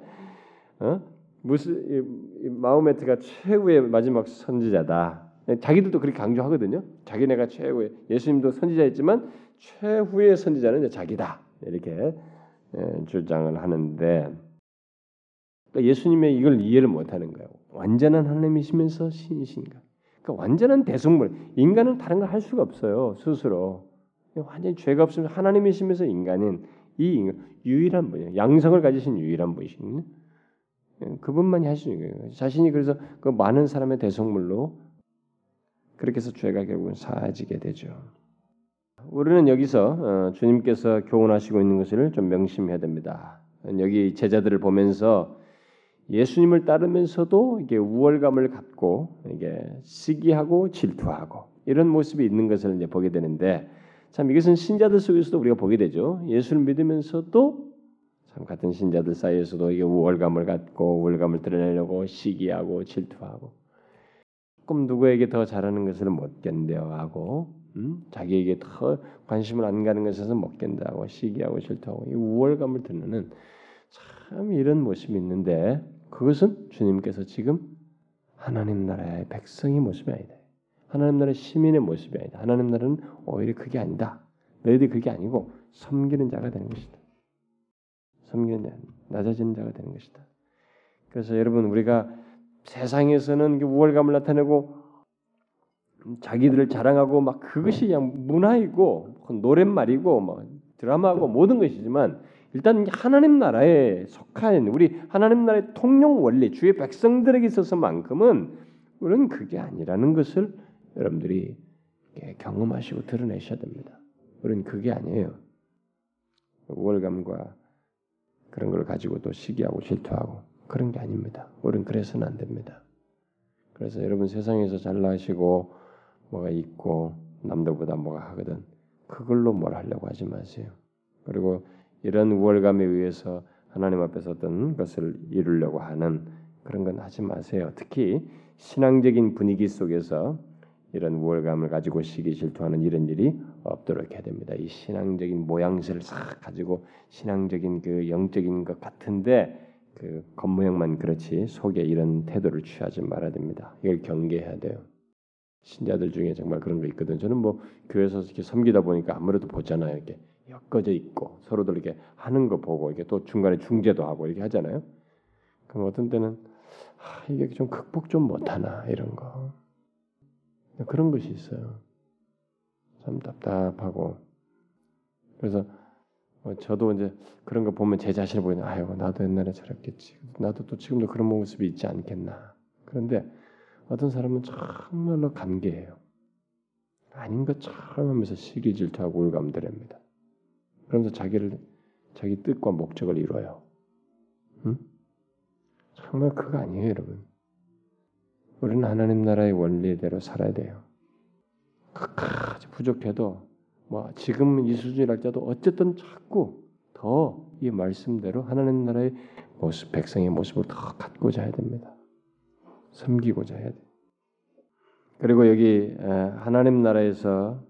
어? 무슨 마호메트가 최후의 마지막 선지자다. 자기들도 그렇게 강조하거든요. 자기네가 최후의 예수님도 선지자였지만 최후의 선지자는 자기다 이렇게 예, 주장을 하는데 그러니까 예수님의 이걸 이해를 못하는 거예요. 완전한 하나님이시면서 신이신가? 그러니까 완전한 대속물. 인간은 다른 걸 할 수가 없어요 스스로. 완전히 죄가 없으면 하나님이시면서 인간은 이 인간, 유일한 분이에요. 양성을 가지신 유일한 분이신 예, 그분만이 할수 있는 거예요. 자신이 그래서 그 많은 사람의 대속물로 그렇게 해서 죄가 결국은 사해지게 되죠. 우리는 여기서 어, 주님께서 교훈하시고 있는 것을 좀 명심해야 됩니다. 여기 제자들을 보면서 예수님을 따르면서도 이게 우월감을 갖고 이게 시기하고 질투하고 이런 모습이 있는 것을 이제 보게 되는데 참 이것은 신자들 속에서도 우리가 보게 되죠. 예수를 믿으면서도 참 같은 신자들 사이에서도 이게 우월감을 갖고 우월감을 드러내려고 시기하고 질투하고 조금 누구에게 더 잘하는 것을 못 견뎌하고 음? 자기에게 더 관심을 안 가는 것에서 못 견뎌하고 시기하고 질투하고 이 우월감을 드러내는 참 이런 모습이 있는데 그것은 주님께서 지금 하나님 나라의 백성의 모습이 아니다. 하나님 나라의 시민의 모습이 아니다. 하나님 나라는 오히려 그게 아니다. 너희들이 그게 아니고 섬기는 자가 되는 것이다. 섬기는 자, 낮아지는 자가 되는 것이다. 그래서 여러분 우리가 세상에서는 우월감을 나타내고 자기들을 자랑하고 막 그것이 그냥 문화이고 노랫말이고 뭐 드라마고 모든 것이지만 일단 하나님 나라에 속한 우리 하나님 나라의 통용 원리 주의 백성들에게 있어서만큼은 우리는 그게 아니라는 것을 여러분들이 경험하시고 드러내셔야 됩니다. 우리는 그게 아니에요. 우월감과 그런 걸 가지고 또 시기하고 질투하고 그런 게 아닙니다. 우리는 그래서는 안 됩니다. 그래서 여러분 세상에서 잘나시고 뭐가 있고 남들보다 뭐가 하거든 그걸로 뭘 하려고 하지 마세요. 그리고 이런 우월감에 의해서 하나님 앞에서 어떤 것을 이루려고 하는 그런 건 하지 마세요. 특히 신앙적인 분위기 속에서 이런 우월감을 가지고 시기 질투하는 이런 일이 없도록 해야 됩니다. 이 신앙적인 모양새를 싹 가지고 신앙적인 그 영적인 것 같은데 그 겉모양만 그렇지 속에 이런 태도를 취하지 말아야 됩니다. 이걸 경계해야 돼요. 신자들 중에 정말 그런 거 있거든. 저는 뭐 교회에서 이렇게 섬기다 보니까 아무래도 보잖아요. 이렇게 엮어져 있고 서로들 이렇게 하는 거 보고 이게 또 중간에 중재도 하고 이렇게 하잖아요. 그럼 어떤 때는 아, 이게 좀 극복 좀 못하나 이런 거 그런 것이 있어요. 참 답답하고 그래서 뭐 저도 이제 그런 거 보면 제 자신을 보면 아유 나도 옛날에 저랬겠지 나도 또 지금도 그런 모습이 있지 않겠나 그런데 어떤 사람은 정말로 감개해요 아닌 것처럼 하면서 시기 질투하고 울감들합니다 그러면서 자기를 자기 뜻과 목적을 이뤄요. 응? 정말 그거 아니에요, 여러분. 우리는 하나님 나라의 원리대로 살아야 돼요. 끝까지 부족해도 뭐 지금 이 수준이랄지라도 어쨌든 자꾸 더 이 말씀대로 하나님 나라의 모습, 백성의 모습을 더 갖고자 해야 됩니다. 섬기고자 해야 돼. 그리고 여기 하나님 나라에서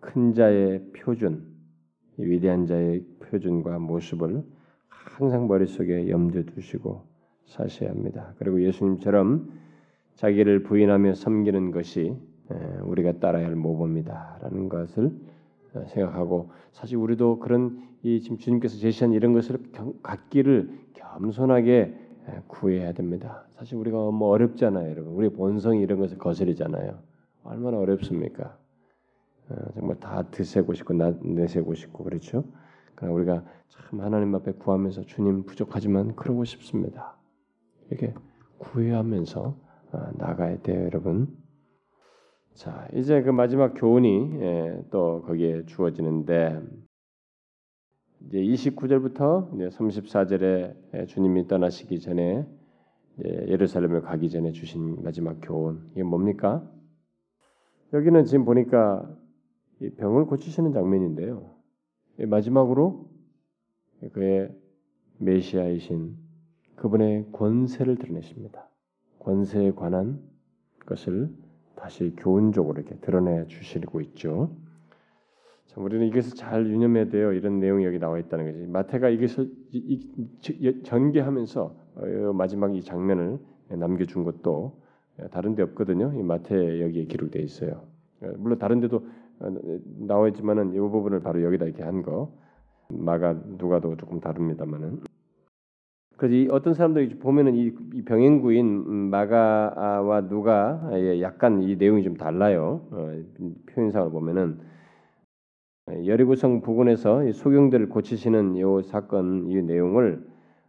큰 자의 표준, 위대한 자의 표준과 모습을 항상 머릿속에 염두에 두시고 사셔야 합니다. 그리고 예수님처럼 자기를 부인하며 섬기는 것이 우리가 따라야 할 모범이다라는 것을 어, 생각하고 사실 우리도 그런 이 지금 주님께서 제시한 이런 것을 갖기를 겸손하게 구해야 됩니다. 사실 우리가 뭐 어렵잖아요, 여러분. 우리 본성이 이런 것을 거스리잖아요. 얼마나 어렵습니까? 어, 정말 다 드세고 싶고 내세고 싶고 그렇죠. 그러나 우리가 참 하나님 앞에 구하면서 주님 부족하지만 그러고 싶습니다. 이렇게 구해하면서 아, 나가야 돼요, 여러분. 자, 이제 그 마지막 교훈이 예, 또 거기에 주어지는데 이제 29절부터 이제 34절에 주님이 떠나시기 전에 예루살렘을 가기 전에 주신 마지막 교훈 이게 뭡니까? 여기는 지금 보니까 병을 고치시는 장면인데요. 마지막으로 그의 메시아이신 그분의 권세를 드러내십니다. 권세에 관한 것을 다시 교훈적으로 이렇게 드러내 주시고 있죠. 자, 우리는 이것을 잘 유념해야 돼요. 이런 내용이 여기 나와 있다는 거지. 마태가 이것을 전개하면서 어, 마지막 이 장면을 남겨준 것도 다른 데 없거든요. 이 마태 여기에 기록되어 있어요. 물론 다른 데도 어, 나와 있지만은 이 부분을 바로 여기다 이렇게 한 거. 마가 누가도 조금 다릅니다만은 그래서 어떤 사람들이 보면은 이, 병행구인 마가와 누가 약간 이 내용이 좀 달라요. 어, 표현상을 보면은 여리고성 부근에서 소경들을 고치시는 이 사건 이 내용을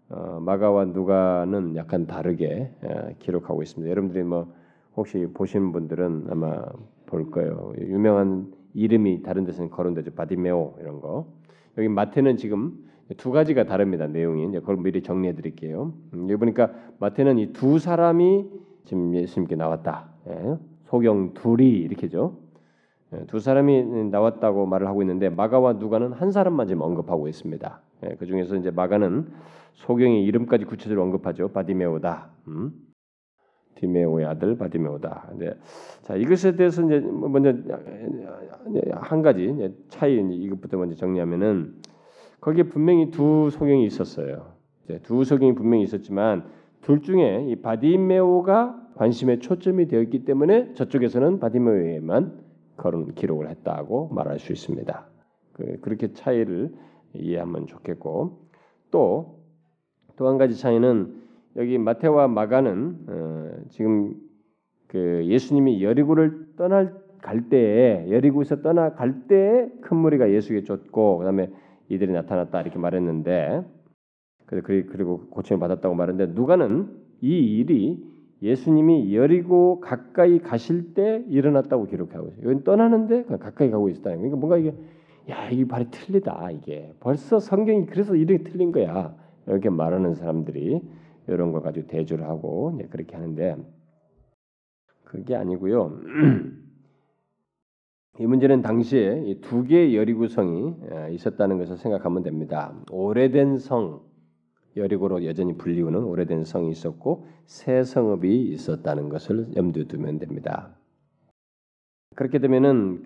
어, 마가와 누가는 약간 다르게 에, 기록하고 있습니다. 여러분들이 뭐 혹시 보시는 분들은 아마 볼 거예요. 유명한 이름이 다른 데서는 거론되죠. 바디메오 이런 거. 여기 마태는 지금 두 가지가 다릅니다. 내용이 이제 그걸 미리 정리해 드릴게요. 음, 여기 보니까 마태는 이 두 사람이 지금 예수님께 나왔다. 예? 소경 둘이 이렇게죠. 예, 두 사람이 나왔다고 말을 하고 있는데 마가와 누가는 한 사람만 지금 언급하고 있습니다. 예, 그 중에서 이제 마가는 소경의 이름까지 구체적으로 언급하죠. 바디메오다. 음? 디메오의 아들 바디메오다. 이제 자 이것에 대해서 이제 먼저 한 가지 차이 이것부터 먼저 정리하면은 거기에 분명히 두 소경이 있었어요. 두 소경이 분명히 있었지만 둘 중에 이 바디메오가 관심의 초점이 되었기 때문에 저쪽에서는 바디메오에만 그런 기록을 했다고 말할 수 있습니다. 그, 그렇게 차이를 이해하면 좋겠고 또 또 한 가지 차이는 여기 마테와 마가는 어, 지금 그 예수님이 여리고를 떠날 갈 때에 여리고에서 떠나 갈 때에 큰 무리가 예수에게 쫓고 그다음에 이들이 나타났다 이렇게 말했는데 그리고 고침을 받았다고 말했는데 누가는 이 일이 예수님이 여리고 가까이 가실 때 일어났다고 기록하고 있어요. 이건 떠나는데 가까이 가고 있었다. 그러니까 뭔가 이게 야 이게 발이 틀리다 이게 벌써 성경이 그래서 이렇게 틀린 거야 이렇게 말하는 사람들이 이런 걸 가지고 대조를 하고 그렇게 하는데 그게 아니고요. 이 문제는 당시에 두 개의 여리고 성이 있었다는 것을 생각하면 됩니다. 오래된 성 여리고로 여전히 불리우는 오래된 성이 있었고 새 성읍이 있었다는 것을 염두에 두면 됩니다. 그렇게 되면은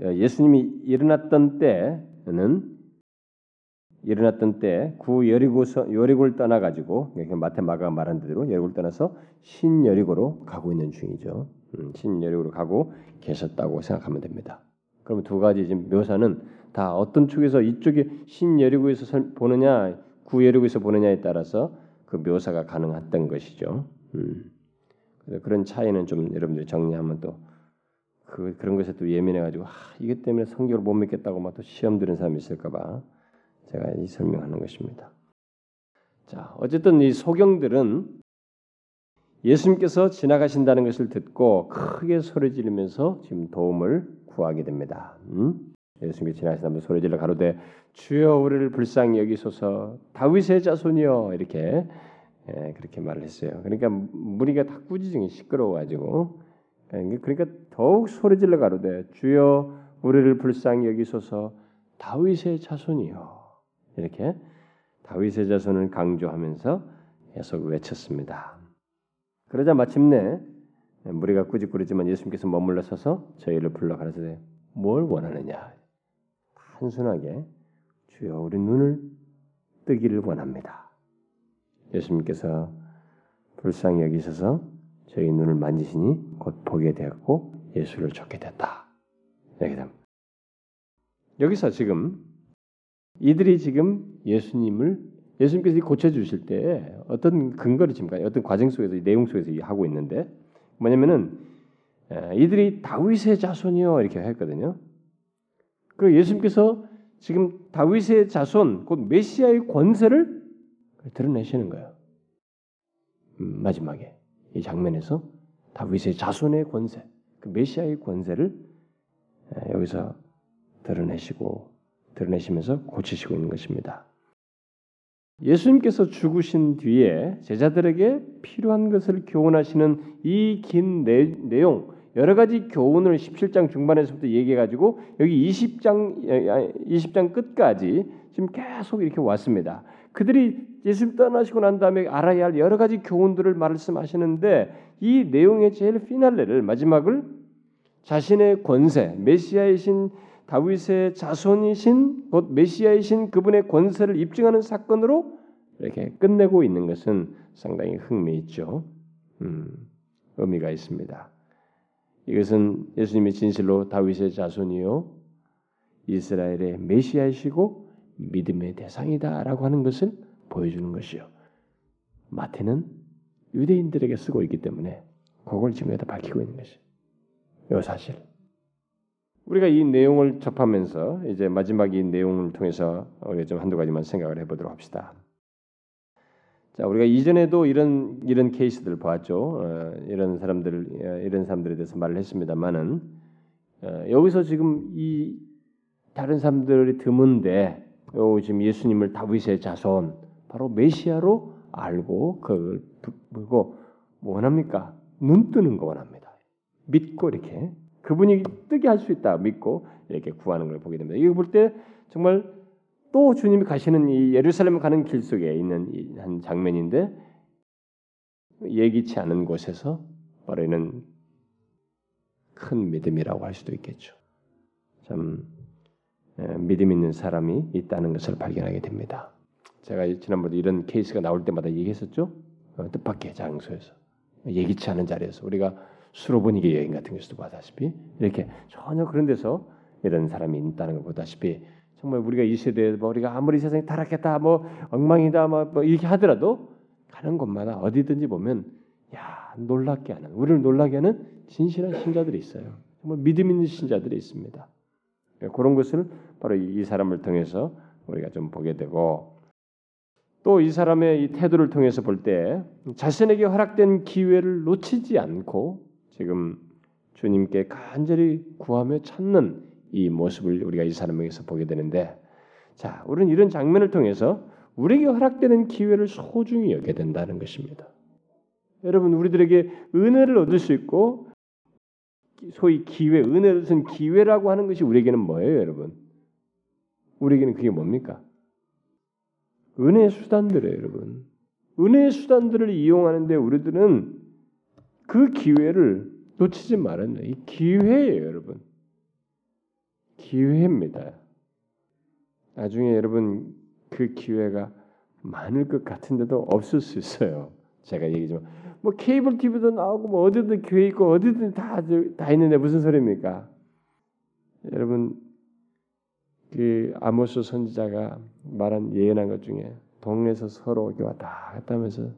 예수님이 일어났던 때는 일어났던 때 구 여리고서 여리고를 떠나 가지고 마태 마가가 말한 대로 여리고를 떠나서 신 여리고로 가고 있는 중이죠. 음, 신 여리고로 가고 계셨다고 생각하면 됩니다. 그럼 두 가지 지금 묘사는 다 어떤 쪽에서 이쪽에 신 여리고에서 보느냐 구 여리고에서 보느냐에 따라서 그 묘사가 가능했던 것이죠. 음. 그런 차이는 좀 여러분들이 정리하면 또 그, 그런 것에 또 예민해가지고 아, 이것 때문에 성경을 못 믿겠다고 막 또 시험 드는 사람이 있을까봐 제가 이 설명하는 것입니다. 자, 어쨌든 이 소경들은 예수님께서 지나가신다는 것을 듣고 크게 소리 지르면서 지금 도움을 구하게 됩니다. 음? 예수님이 지나가신다면 소리 질러 가로되 주여 우리를 불쌍히 여기소서 다윗의 자손이여 이렇게 예, 그렇게 말을 했어요. 그러니까 무리가 다 꾸짖으니 시끄러워가지고 예, 그러니까 더욱 소리 질러 가로되 주여 우리를 불쌍히 여기소서 다윗의 자손이여 이렇게 다윗의 자손을 강조하면서 계속 외쳤습니다. 그러자 마침내 무리가 꾸짖꾸짖지만 예수님께서 머물러 서서 저희를 불러 가라사대 뭘 원하느냐 단순하게 주여 우리 눈을 뜨기를 원합니다. 예수님께서 불쌍히 여기셔서 저희 눈을 만지시니 곧 보게 되었고 예수를 쫓게 됐다. 여기서 지금 이들이 지금 예수님을 예수님께서 고쳐 주실 때 어떤 근거를 지금 어떤 과정 속에서 내용 속에서 하고 있는데 뭐냐면은 이들이 다윗의 자손이요 이렇게 했거든요. 그 예수님께서 지금 다윗의 자손 곧 메시아의 권세를 드러내시는 거예요. 음, 마지막에 이 장면에서 다윗의 자손의 권세, 그 메시아의 권세를 여기서 드러내시고 드러내시면서 고치시고 있는 것입니다. 예수님께서 죽으신 뒤에 제자들에게 필요한 것을 교훈하시는 이 긴 내용 여러 가지 교훈을 17장 중반에서부터 얘기해 가지고 여기 20장 20장 끝까지 지금 계속 이렇게 왔습니다. 그들이 예수님 떠나시고 난 다음에 알아야 할 여러 가지 교훈들을 말씀하시는데 이 내용의 제일 피날레를 마지막을 자신의 권세, 메시아이신 다윗의 자손이신 곧 메시아이신 그분의 권세를 입증하는 사건으로 이렇게 끝내고 있는 것은 상당히 흥미있죠. 음, 의미가 있습니다. 이것은 예수님이 진실로 다윗의 자손이요 이스라엘의 메시아이시고 믿음의 대상이다라고 하는 것을 보여주는 것이요. 마태는 유대인들에게 쓰고 있기 때문에 그걸 지금 여기다 밝히고 있는 것이. 요 사실. 우리가 이 내용을 접하면서 이제 마지막 이 내용을 통해서 우리 좀 한두 가지만 생각을 해보도록 합시다. 자, 우리가 이전에도 이런 이런 케이스들을 보았죠. 어, 이런 사람들 어, 이런 사람들에 대해서 말을 했습니다만은 어, 여기서 지금 이 다른 사람들이 드문데 요 지금 예수님을 다윗의 자손 바로 메시아로 알고 그걸 뭐 원합니까? 눈 뜨는 거 원합니다. 믿고 이렇게 그분이 뜨게 할 수 있다 믿고 이렇게 구하는 걸 보게 됩니다. 이거 볼 때 정말 또 주님이 가시는 이 예루살렘 가는 길 속에 있는 한 장면인데 예기치 않은 곳에서 바로는 큰 믿음이라고 할 수도 있겠죠. 참 믿음 있는 사람이 있다는 것을 발견하게 됩니다. 제가 지난번에 이런 케이스가 나올 때마다 얘기했었죠. 어, 뜻밖의 장소에서 예기치 않은 자리에서 우리가 수로보니게 여행 같은 것도 보다시피 이렇게 전혀 그런 데서 이런 사람이 있다는 걸 보다시피 정말 우리가 이 시대에 뭐 우리가 아무리 세상이 타락했다 뭐 엉망이다 뭐, 뭐 이렇게 하더라도 가는 곳마다 어디든지 보면 야 놀랍게 하는 우리를 놀라게 하는 진실한 신자들이 있어요. 정말 믿음 있는 신자들이 있습니다. 그런 것을 바로 이 사람을 통해서 우리가 좀 보게 되고 또 이 사람의 이 태도를 통해서 볼 때 자신에게 허락된 기회를 놓치지 않고 지금 주님께 간절히 구하며 찾는 이 모습을 우리가 이 사람에게서 보게 되는데 자, 우리는 이런 장면을 통해서 우리에게 허락되는 기회를 소중히 여겨야 된다는 것입니다. 여러분 우리들에게 은혜를 얻을 수 있고 소위 기회, 은혜를 쓴 기회라고 하는 것이 우리에게는 뭐예요, 여러분? 우리에게는 그게 뭡니까? 은혜의 수단들이에요, 여러분. 은혜의 수단들을 이용하는데 우리들은 그 기회를 놓치지 말아야 이 기회예요, 여러분. 기회입니다. 나중에 여러분 그 기회가 많을 것 같은데도 없을 수 있어요. 제가 얘기지만 뭐 케이블 TV도 나오고 뭐 어디든 교회 있고 어디든 다다 있는데 무슨 소리입니까? 여러분 그 아모스 선지자가 말한 예언한 것 중에 동네에서 서로 왔다 갔다 하면서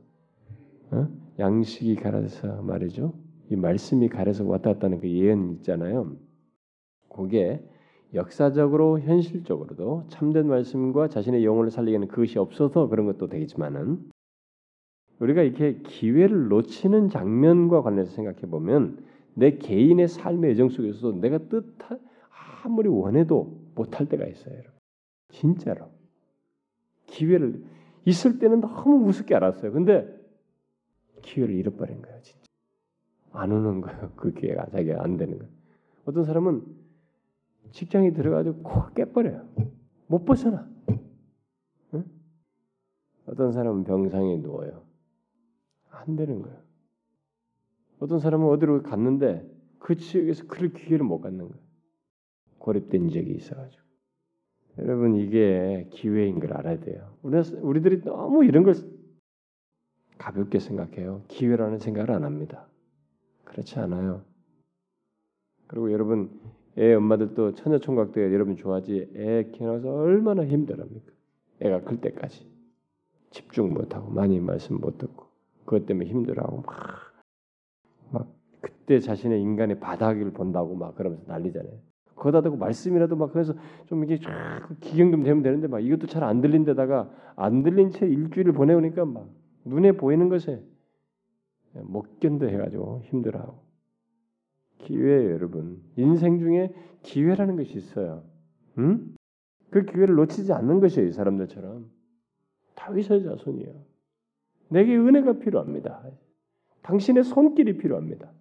어? 양식이 가라서 말이죠. 이 말씀이 가려서 왔다 갔다 하는 그 예언 있잖아요. 그게 역사적으로 현실적으로도 참된 말씀과 자신의 영혼을 살리는 그것이 없어서 그런 것도 되겠지만은 우리가 이렇게 기회를 놓치는 장면과 관련해서 생각해 보면 내 개인의 삶의 여정 속에서도 내가 뜻 아무리 원해도 못할 때가 있어요. 여러분. 진짜로 기회를 있을 때는 너무 우습게 알았어요. 근데 기회를 잃어버린 거예요. 진짜 안 오는 거예요. 그 기회가 자기가 안 되는 거예요. 어떤 사람은 직장에 들어가지고 코 깨버려요. 못 벗어나. 응? 어떤 사람은 병상에 누워요. 안 되는 거예요. 어떤 사람은 어디로 갔는데 그 지역에서 그럴 기회를 못 갖는 거예요. 고립된 적이 있어가지고. 여러분 이게 기회인 걸 알아야 돼요. 우리 우리들이 너무 이런 걸 가볍게 생각해요. 기회라는 생각을 안 합니다. 그렇지 않아요. 그리고 여러분 애 엄마들도 처녀 총각 때 여러분 좋아하지 애 키워서 얼마나 힘들합니까? 애가 클 때까지 집중 못하고 많이 말씀 못 듣고 그것 때문에 힘들어하고 막, 막 그때 자신의 인간의 바닥을 본다고 막 그러면서 난리잖아요. 거기다 대고 말씀이라도 막 그래서 좀 이게 쫙 기경 좀 되면 되는데 막 이것도 잘 안 들린 데다가 안 들린 채 일주일을 보내오니까 막 눈에 보이는 것에 못 견뎌 해가지고 힘들어하고 기회예요, 여러분. 인생 중에 기회라는 것이 있어요. 응? 그 기회를 놓치지 않는 것이에요, 이 사람들처럼. 다윗의 자손이에요. 내게 은혜가 필요합니다. 당신의 손길이 필요합니다.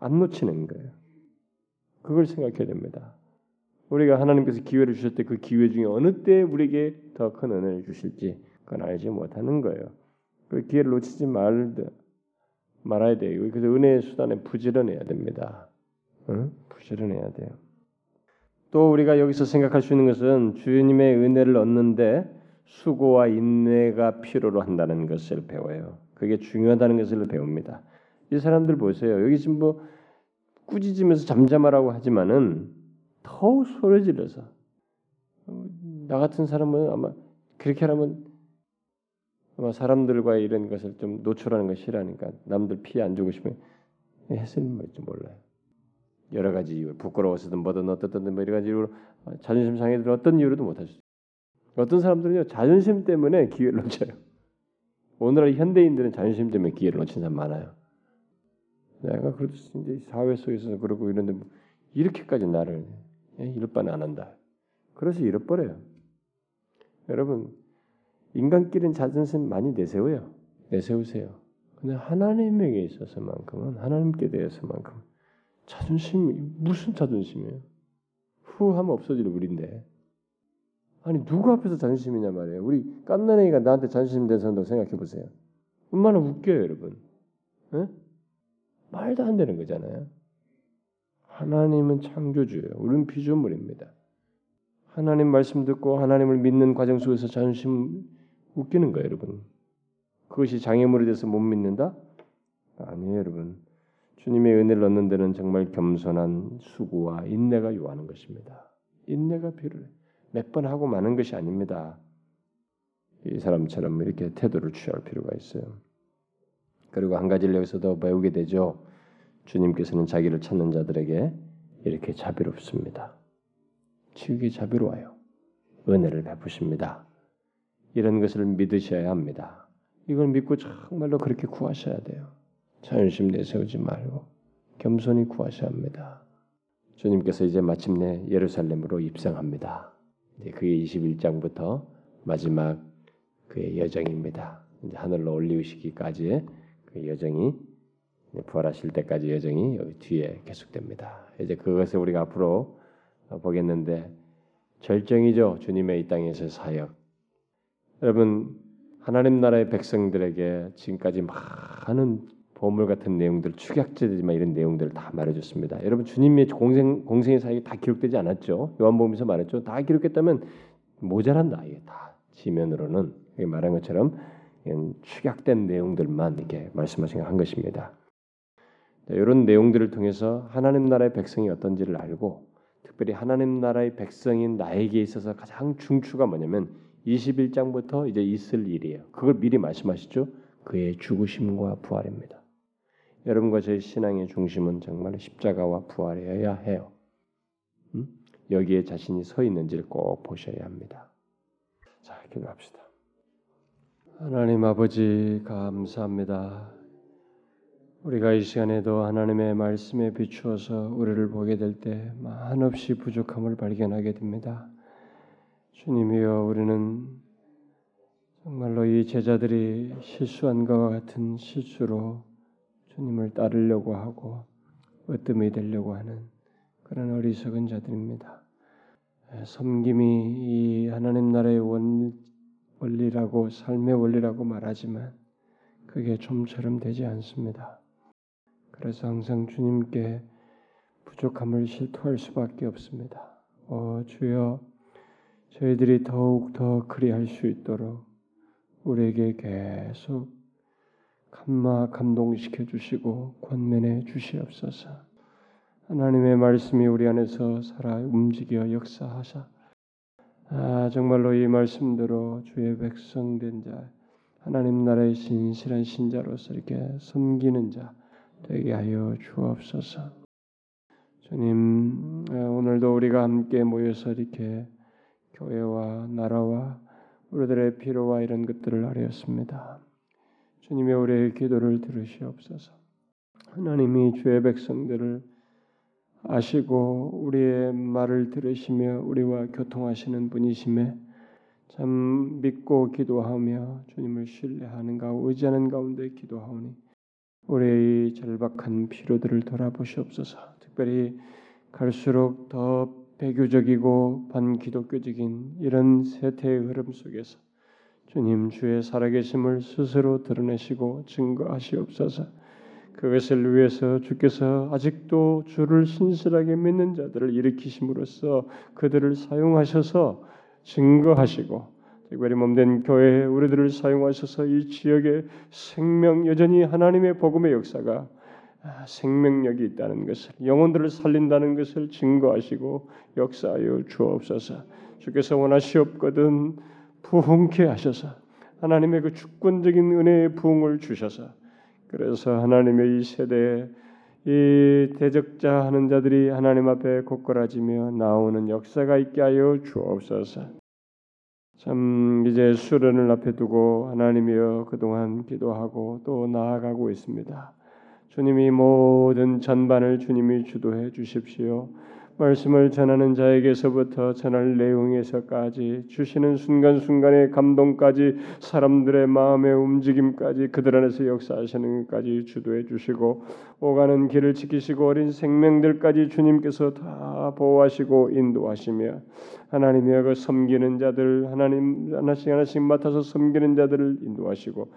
안 놓치는 거예요. 그걸 생각해야 됩니다. 우리가 하나님께서 기회를 주실 때 그 기회 중에 어느 때 우리에게 더 큰 은혜를 주실지 그건 알지 못하는 거예요. 그 기회를 놓치지 말 말아야 돼요. 그래서 은혜의 수단에 부지런해야 됩니다. 응? 부지런해야 돼요. 또 우리가 여기서 생각할 수 있는 것은 주님의 은혜를 얻는데 수고와 인내가 필요로 한다는 것을 배워요. 그게 중요하다는 것을 배웁니다. 이 사람들 보세요. 여기 지금 뭐 꾸짖으면서 잠잠하라고 하지만은 더욱 소리 질러서 나 같은 사람은 아마 그렇게 하면 아마 사람들과 이런 것을 좀 노출하는 걸 싫어하니까 남들 피해 안 주고 싶으면 했을 지 몰라요. 여러 가지 이유, 부끄러워서든 뭐든 어떻든 뭐 여러 가지 이유로 자존심 상해들 어떤 이유로도 못할 수. 어떤 사람들은요 자존심 때문에 기회를 놓쳐요. 오늘날 현대인들은 자존심 때문에 기회를 놓친 사람 많아요. 내가 그래도 이제 사회 속에서 그러고 이런데 뭐 이렇게까지 나를 예, 이럴 바는 안 한다. 그래서 잃어버려요. 여러분 인간끼리는 자존심 많이 내세워요. 내세우세요. 근데 하나님에게 있어서만큼은 하나님께 대해서만큼 자존심이 무슨 자존심이에요? 후하면 없어질 우리인데 아니 누구 앞에서 자존심이냐 말이에요. 우리 깐난애기가 나한테 자존심 된 사람도 생각해 보세요. 얼마나 웃겨요, 여러분. 에? 말도 안 되는 거잖아요. 하나님은 창조주예요. 우리는 피조물입니다. 하나님 말씀 듣고 하나님을 믿는 과정 속에서 자존심 웃기는 거예요, 여러분. 그것이 장애물이 돼서 못 믿는다? 아니에요, 여러분. 주님의 은혜를 얻는 데는 정말 겸손한 수고와 인내가 요하는 것입니다. 인내가 필요해. 몇 번 하고 마는 것이 아닙니다. 이 사람처럼 이렇게 태도를 취할 필요가 있어요. 그리고 한 가지를 여기서도 배우게 되죠. 주님께서는 자기를 찾는 자들에게 이렇게 자비롭습니다. 지극히 자비로워요. 은혜를 베푸십니다. 이런 것을 믿으셔야 합니다. 이걸 믿고 정말로 그렇게 구하셔야 돼요. 자존심 내세우지 말고 겸손히 구하셔야 합니다. 주님께서 이제 마침내 예루살렘으로 입성합니다. 그게 21장부터 마지막 그의 여정입니다. 이제 하늘로 올리우시기까지의 그 여정이 부활하실 때까지 여정이 여기 뒤에 계속됩니다. 이제 그것을 우리가 앞으로 보겠는데 절정이죠. 주님의 이 땅에서 사역. 여러분 하나님 나라의 백성들에게 지금까지 많은 보물 같은 내용들, 축약제지만 이런 내용들을 다 말해줬습니다. 여러분 주님의 공생 공생의 사역이 다 기록되지 않았죠. 요한복음에서 말했죠. 다 기록했다면 모자란다. 이게 다 지면으로는 말한 것처럼 축약된 내용들만 이렇게 말씀하신 한 것입니다. 이런 내용들을 통해서 하나님 나라의 백성이 어떤지를 알고 특별히 하나님 나라의 백성인 나에게 있어서 가장 중추가 뭐냐면 21장부터 이제 있을 일이에요. 그걸 미리 말씀하시죠. 그의 죽으심과 부활입니다. 여러분과 저희 신앙의 중심은 정말 십자가와 부활이어야 해요. 음? 여기에 자신이 서 있는지를 꼭 보셔야 합니다. 자, 기도합시다. 하나님 아버지 감사합니다. 우리가 이 시간에도 하나님의 말씀에 비추어서 우리를 보게 될 때 한없이 부족함을 발견하게 됩니다. 주님이여 우리는 정말로 이 제자들이 실수한 것과 같은 실수로 주님을 따르려고 하고 으뜸이 되려고 하는 그런 어리석은 자들입니다. 섬김이 이 하나님 나라의 원, 원리라고 삶의 원리라고 말하지만 그게 좀처럼 되지 않습니다. 그래서 항상 주님께 부족함을 실토할 수밖에 없습니다. 어, 주여 저희들이 더욱 더 그리할 수 있도록 우리에게 계속 감마 감동시켜 주시고 권면해 주시옵소서. 하나님의 말씀이 우리 안에서 살아 움직여 역사하사 아 정말로 이 말씀대로 주의 백성된 자 하나님 나라의 신실한 신자로서 이렇게 섬기는 자 되게 하여 주옵소서. 주님 오늘도 우리가 함께 모여서 이렇게 교회와 나라와 우리들의 필요와 이런 것들을 아뢰었습니다. 주님의 우리의 기도를 들으시옵소서. 하나님이 주의 백성들을 아시고 우리의 말을 들으시며 우리와 교통하시는 분이심에 참 믿고 기도하며 주님을 신뢰하는 가 의지하는 가운데 기도하오니 우리의 절박한 필요들을 돌아보시옵소서. 특별히 갈수록 더 배교적이고 반기독교적인 이런 세태의 흐름 속에서 주님 주의 살아계심을 스스로 드러내시고 증거하시옵소서. 그것을 위해서 주께서 아직도 주를 신실하게 믿는 자들을 일으키심으로써 그들을 사용하셔서 증거하시고 특별히 몸된 교회 우리들을 사용하셔서 이 지역의 생명 여전히 하나님의 복음의 역사가 생명력이 있다는 것을 영혼들을 살린다는 것을 증거하시고 역사하여 주옵소서. 주께서 원하시옵거든 부흥케 하셔서 하나님의 그 주권적인 은혜의 부흥을 주셔서 그래서 하나님의 이 세대에 이 대적자 하는 자들이 하나님 앞에 곧걸어지며 나오는 역사가 있게 하여 주옵소서. 참 이제 수련을 앞에 두고 하나님이여 그동안 기도하고 또 나아가고 있습니다. 주님이 모든 전반을 주님이 주도해 주십시오. 말씀을 전하는 자에게서부터 전할 내용에서까지 주시는 순간순간의 감동까지 사람들의 마음의 움직임까지 그들 안에서 역사하시는 것까지 주도해 주시고 오가는 길을 지키시고 어린 생명들까지 주님께서 다 보호하시고 인도하시며 하나님의 그 섬기는 자들 하나님 하나씩 하나씩 맡아서 섬기는 자들을 인도하시고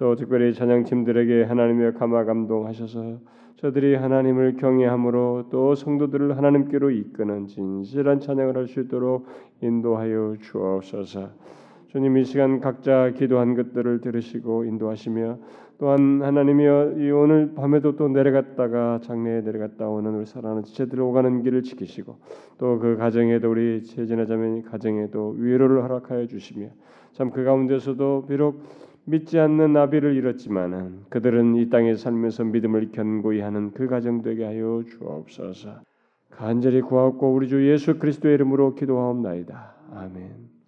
또 특별히 찬양팀들에게 하나님의 감화 감동하셔서 저들이 하나님을 경외함으로 또 성도들을 하나님께로 이끄는 진실한 찬양을 할 수 있도록 인도하여 주옵소서. 주님 이 시간 각자 기도한 것들을 들으시고 인도하시며 또한 하나님이여 이 오늘 밤에도 또 내려갔다가 장래에 내려갔다 오는 우리 사랑하는 지체들 오가는 길을 지키시고 또 그 가정에도 우리 제지나자매 가정에도 위로를 허락하여 주시며 참 그 가운데서도 비록 믿지 않는 나비를 잃었지만은 그들은 이 땅에 살면서 믿음을 견고히 하는 그 가정 되게 하여 주옵소서. 간절히 구하옵고 우리 주 예수 그리스도의 이름으로 기도하옵나이다. 아멘.